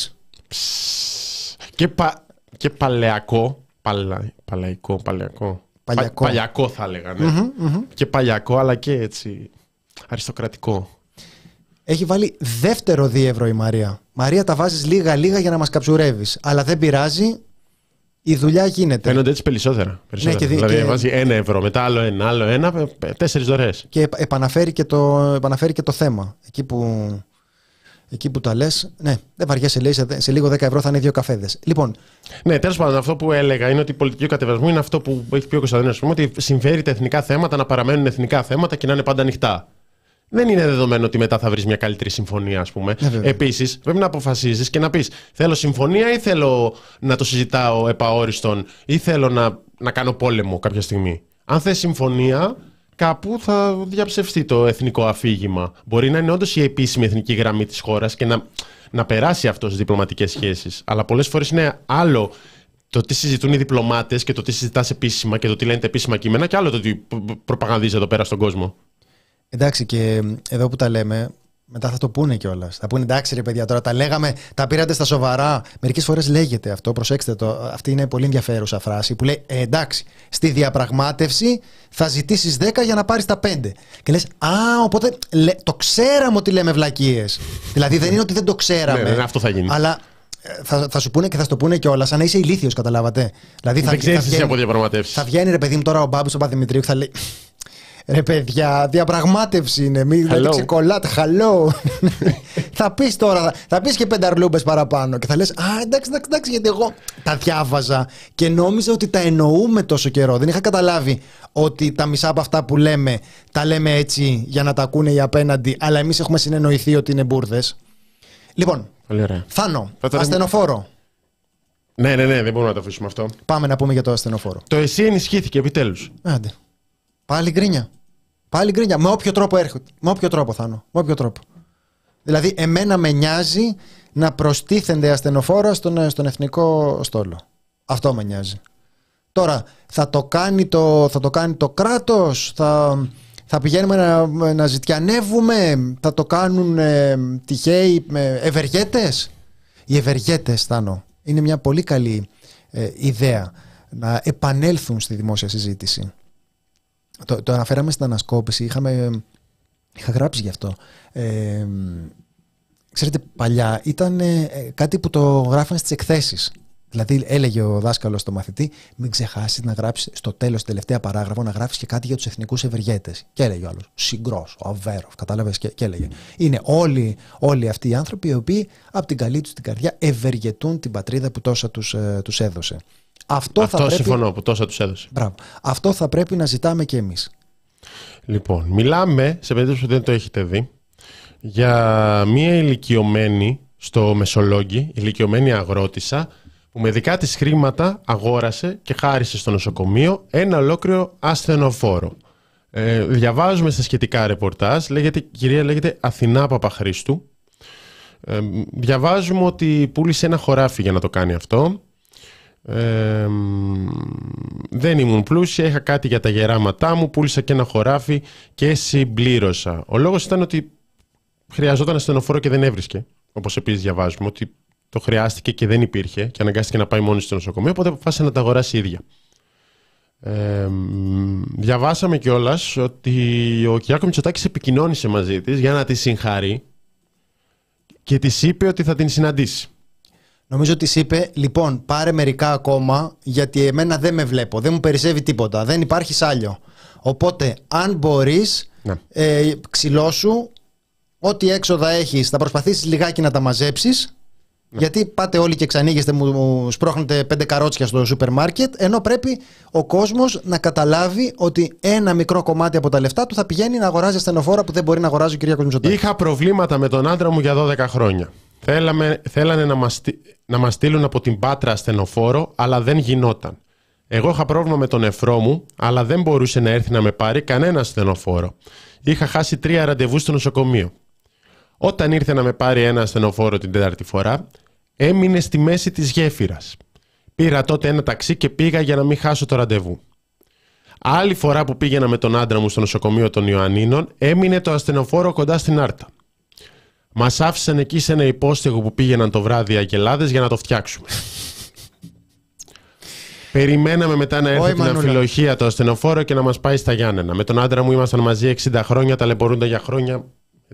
Και, πα, και παλαιακό. Παλα, παλαϊκό, παλαιακό. Παλιακό. παλιακό θα έλεγα, ναι. Και παλιακό, αλλά και έτσι αριστοκρατικό. Έχει βάλει δεύτερο δίευρο η Μαρία. Μαρία τα βάζεις λίγα λίγα για να μας καψουρεύεις. Αλλά δεν πειράζει. Η δουλειά γίνεται. Φαίνονται έτσι περισσότερα. περισσότερα. Ναι, και, δηλαδή και... βάζει ένα ευρώ, μετά άλλο ένα, άλλο ένα, τέσσερις δωρεές. Και επαναφέρει και, το, επαναφέρει και το θέμα. Εκεί που, εκεί που τα λες, ναι, δεν βαριέσαι, λέει, σε, λίγο 10 ευρώ θα είναι δύο καφέδες. Λοιπόν. Ναι, τέλος πάντων, αυτό που έλεγα είναι ότι η πολιτική κατεβασμού είναι αυτό που έχει πει ο Κωνσταντίνος, ότι συμφέρει τα εθνικά θέματα να παραμένουν εθνικά θέματα και να είναι πάντα ανοιχτά δεν είναι δεδομένο ότι μετά θα βρεις μια καλύτερη συμφωνία, ας πούμε. Ε, Επίσης, πρέπει να αποφασίζεις και να πεις: Θέλω συμφωνία ή θέλω να το συζητάω επαόριστον ή θέλω να, να κάνω πόλεμο κάποια στιγμή. Αν θες συμφωνία, κάπου θα διαψευστεί το εθνικό αφήγημα. Μπορεί να είναι όντως η επίσημη εθνική γραμμή της χώρας και να, να περάσει αυτός στις διπλωματικές σχέσεις. Αλλά πολλές φορές είναι άλλο το τι συζητούν οι διπλωμάτες και το τι συζητάς επίσημα και το τι λένε τα επίσημα κείμενα και άλλο το τι προπαγανδίζει εδώ πέρα στον κόσμο. Εντάξει, και εδώ που τα λέμε, μετά θα το πούνε κιόλας. Θα πούνε εντάξει, ρε παιδιά, τώρα τα λέγαμε, τα πήρατε στα σοβαρά. Μερικές φορές λέγεται αυτό, προσέξτε το. Αυτή είναι πολύ ενδιαφέρουσα φράση που λέει ε, εντάξει, στη διαπραγμάτευση θα ζητήσεις 10 για να πάρεις τα 5. Και λες, Α, οπότε λέ, το ξέραμε ότι λέμε βλακίες. δηλαδή δεν είναι ότι δεν το ξέραμε. ναι, ναι, αυτό θα γίνει. Αλλά ε, θα, θα σου πούνε και θα στο πούνε κιόλας, σαν να είσαι ηλίθιος, καταλάβατε. Δηλαδή, δεν ξέρεις τι από διαπραγματεύσεις. Θα βγαίνει ρε παιδί μου τώρα ο Μπάμπης ο Παδημητρίου και θα λέει Ρε παιδιά, διαπραγμάτευση είναι. Μην δεν ξεκολλάτε. Χαλό. θα πεις τώρα, θα πεις και πενταρλούμπες παραπάνω. Και θα λες, Α, εντάξει, εντάξει, εντάξει, γιατί εγώ τα διάβαζα και νόμιζα ότι τα εννοούμε τόσο καιρό. Δεν είχα καταλάβει ότι τα μισά από αυτά που λέμε τα λέμε έτσι για να τα ακούνε οι απέναντι, αλλά εμείς έχουμε συνεννοηθεί ότι είναι μπουρδες. Λοιπόν, Θάνο, ασθενοφόρο. Ναι, ναι, ναι, δεν μπορούμε να το αφήσουμε αυτό. Πάμε να πούμε για το ασθενοφόρο. Το εσύ ενισχύθηκε επιτέλους. Άντε. Πάλι γκρίνια. Πάλι γκρίνια. Με όποιο τρόπο έρχονται. Με όποιο τρόπο, Θάνο. Με όποιο τρόπο. Δηλαδή, εμένα με νοιάζει να προστίθενται ασθενοφόρα στον, στον εθνικό στόλο. Αυτό με νοιάζει. Τώρα, θα το κάνει το, θα το, κάνει το κράτος, θα, θα πηγαίνουμε να, να ζητιανεύουμε, θα το κάνουν ε, τυχαίοι ε, ευεργέτες. Οι ευεργέτες, Θάνο, είναι μια πολύ καλή ε, ιδέα να επανέλθουν στη δημόσια συζήτηση. Το, το αναφέραμε στην ανασκόπηση, είχαμε, είχα γράψει γι' αυτό. Ε, ξέρετε, παλιά ήταν ε, κάτι που το γράφανε στις εκθέσεις. Δηλαδή, έλεγε ο δάσκαλος στο μαθητή, μην ξεχάσεις να γράψεις στο τέλος, τελευταία παράγραφο, να γράψει και κάτι για τους εθνικούς ευεργέτες. Και έλεγε ο άλλος, Συγκρός, ο Αβέροφ, κατάλαβες και, και έλεγε. Είναι όλοι, όλοι αυτοί οι άνθρωποι οι οποίοι από την καλή τους την καρδιά ευεργετούν την πατρίδα που τόσα τους ε, τους έδωσε. Αυτό, Αυτό θα πρέπει... συμφωνώ που τόσα τους έδωσε. Μπράβο. Αυτό θα πρέπει να ζητάμε και εμείς. Λοιπόν, μιλάμε, σε περίπτωση που δεν το έχετε δει, για μία ηλικιωμένη στο Μεσολόγγι, ηλικιωμένη αγρότησα, που με δικά της χρήματα αγόρασε και χάρισε στο νοσοκομείο ένα ολόκληρο ασθενοφόρο. Ε, διαβάζουμε στα σχετικά ρεπορτάζ, λέγεται, η κυρία λέγεται Αθηνά Παπαχρίστου. Ε, διαβάζουμε ότι πούλησε ένα χωράφι για να το κάνει αυτό δεν ήμουν πλούσια, είχα κάτι για τα γεράματά μου, πούλησα και ένα χωράφι και συμπλήρωσα. Ο λόγος ήταν ότι χρειαζόταν ασθενοφόρο και δεν έβρισκε. Όπως επίσης διαβάζουμε, ότι το χρειάστηκε και δεν υπήρχε και αναγκάστηκε να πάει μόνο στο νοσοκομείο, οπότε αποφάσισε να τα αγοράσει ίδια. Ε, διαβάσαμε κιόλας ότι ο Κυριάκος Μητσοτάκης επικοινώνησε μαζί της για να τη συγχαρεί και της είπε ότι θα την συναντήσει. Νομίζω ότι είπε, λοιπόν, πάρε μερικά ακόμα, γιατί εμένα δεν με βλέπω, δεν μου περισσεύει τίποτα, δεν υπάρχει σάλιο. Οπότε, αν μπορείς, ναι. ε, ξυλώσου, ό,τι έξοδα έχεις, θα προσπαθήσεις λιγάκι να τα μαζέψεις. Ναι. Γιατί πάτε όλοι και ξανήγεστε, μου σπρώχνετε πέντε καρότσια στο σούπερ μάρκετ, ενώ πρέπει ο κόσμος να καταλάβει ότι ένα μικρό κομμάτι από τα λεφτά του θα πηγαίνει να αγοράζει ασθενοφόρα που δεν μπορεί να αγοράζει ο κ. Μητσοτάκης. Είχα προβλήματα με τον άντρα μου για 12 χρόνια. Θέλαμε, θέλανε να μας, να μας στείλουν από την Πάτρα ασθενοφόρο, αλλά δεν γινόταν. Εγώ είχα πρόβλημα με τον εφρό μου, αλλά δεν μπορούσε να έρθει να με πάρει κανένα ασθενοφόρο. Είχα χάσει τρία ραντεβού στο νοσοκομείο. Όταν ήρθε να με πάρει ένα ασθενοφόρο την τέταρτη φορά, έμεινε στη μέση της γέφυρας. Πήρα τότε ένα ταξί και πήγα για να μην χάσω το ραντεβού. Άλλη φορά που πήγαινα με τον άντρα μου στο νοσοκομείο των Ιωαννίνων, έμεινε το ασθενοφόρο κοντά στην Άρτα. Μας άφησαν εκεί σε ένα υπόστεγο που πήγαιναν το βράδυ οι αγελάδε για να το φτιάξουμε. Περιμέναμε μετά να έρθει την αμφιλοχία το ασθενοφόρο και να μας πάει στα Γιάννενα. Με τον άντρα μου ήμασταν μαζί 60 χρόνια, ταλαιπωρούνται για χρόνια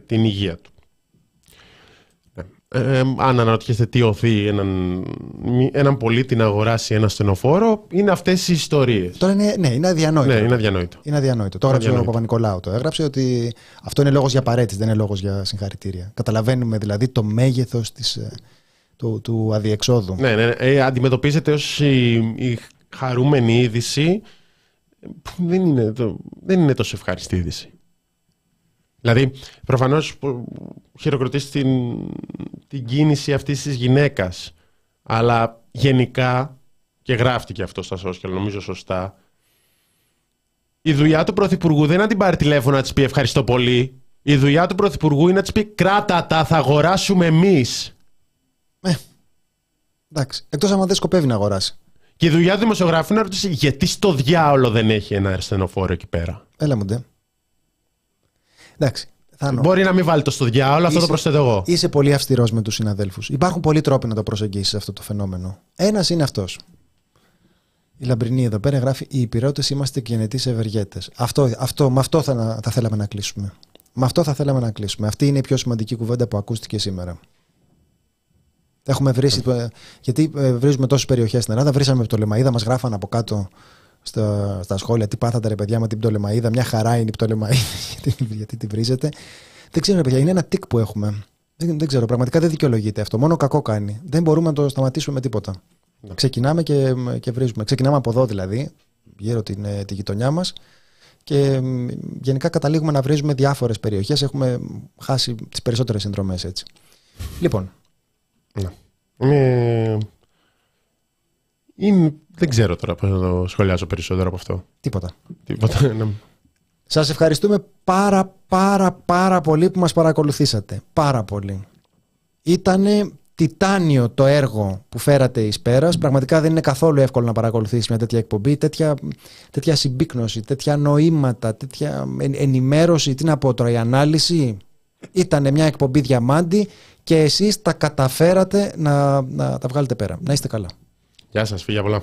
την υγεία του. Ε, αν αναρωτιέστε τι οθεί έναν, έναν πολίτη να αγοράσει ένα στενοφόρο, είναι αυτές οι ιστορίες. Τώρα είναι, ναι, είναι αδιανόητο. Ναι, είναι αδιανόητο. Είναι αδιανόητο. Το έγραψε ο Παπα-Νικολάου. Το έγραψε ότι αυτό είναι λόγος για παρέτηση, δεν είναι λόγος για συγχαρητήρια. Καταλαβαίνουμε δηλαδή το μέγεθος ε, του, του αδιεξόδου. Ναι, ναι, ναι. Ε, αντιμετωπίζεται ως η, η χαρούμενη είδηση. Δεν είναι, το, δεν είναι τόσο ευχαριστή είδηση. Δηλαδή, προφανώς χειροκροτείς την, την κίνηση αυτής της γυναίκας. Αλλά γενικά, και γράφτηκε αυτό στα social, νομίζω σωστά, η δουλειά του Πρωθυπουργού δεν είναι να την πάρει τηλέφωνο να της πει ευχαριστώ πολύ. Η δουλειά του Πρωθυπουργού είναι να της πει κράτα τα, θα αγοράσουμε εμείς. Ε, εντάξει. Εκτός αν δεν σκοπεύει να αγοράσει. Και η δουλειά του δημοσιογράφου είναι να ρωτήσει γιατί στο διάολο δεν έχει ένα αρισθενοφόρο εκεί πέρα; Έλα μου ντε. Εντάξει. Θάνο. Μπορεί να μην βάλει το στο διάολο, αυτό το προσθέτω εγώ. Είσαι πολύ αυστηρός με τους συναδέλφους. Υπάρχουν πολλοί τρόποι να το προσεγγίσεις αυτό το φαινόμενο. Ένας είναι αυτός. Η Λαμπρινή εδώ πέρα γράφει: Οι υπηρώτες είμαστε γενετή ευεργέτε. Αυτό, αυτό, με αυτό θα, θα θέλαμε να κλείσουμε. Με αυτό θα θέλαμε να κλείσουμε. Αυτή είναι η πιο σημαντική κουβέντα που ακούστηκε σήμερα. Έχουμε βρει. Γιατί ε, βρίζουμε τόσες περιοχές στην Ελλάδα. Βρήσαμε το Λεμαίδα, μας γράφαν από κάτω στα, στα σχόλια τι πάθατε ρε παιδιά με την πτωλεμαίδα. Μια χαρά είναι η πτωλεμαίδα γιατί, γιατί τη βρίζετε. Δεν ξέρω ρε παιδιά, είναι ένα τικ που έχουμε. Δεν, δεν ξέρω, πραγματικά δεν δικαιολογείται αυτό. Μόνο κακό κάνει. Δεν μπορούμε να το σταματήσουμε με τίποτα. Ναι. Ξεκινάμε και, και βρίζουμε. Ξεκινάμε από εδώ δηλαδή, γύρω την, ε, τη γειτονιά μας. Και γενικά καταλήγουμε να βρίζουμε διάφορες περιοχές. Έχουμε χάσει τις περισσότερες συνδρομές έτσι. Λοιπόν. Ναι. Ε, είναι, δεν ξέρω τώρα πώς να το σχολιάσω περισσότερο από αυτό. Τίποτα. Τίποτα, ναι. Σας ευχαριστούμε πάρα πάρα πάρα πολύ που μας παρακολουθήσατε. Πάρα πολύ. Ήτανε τιτάνιο το έργο που φέρατε εις πέρας. Πραγματικά δεν είναι καθόλου εύκολο να παρακολουθήσεις μια τέτοια εκπομπή. Τέτοια, τέτοια συμπίκνωση, τέτοια νοήματα, τέτοια ενημέρωση, τι να πω τώρα, η ανάλυση. Ήταν μια εκπομπή διαμάντη και εσείς τα καταφέρατε να, να τα βγάλετε πέρα. Να είστε καλά. Γεια σας, φίλια πολλά.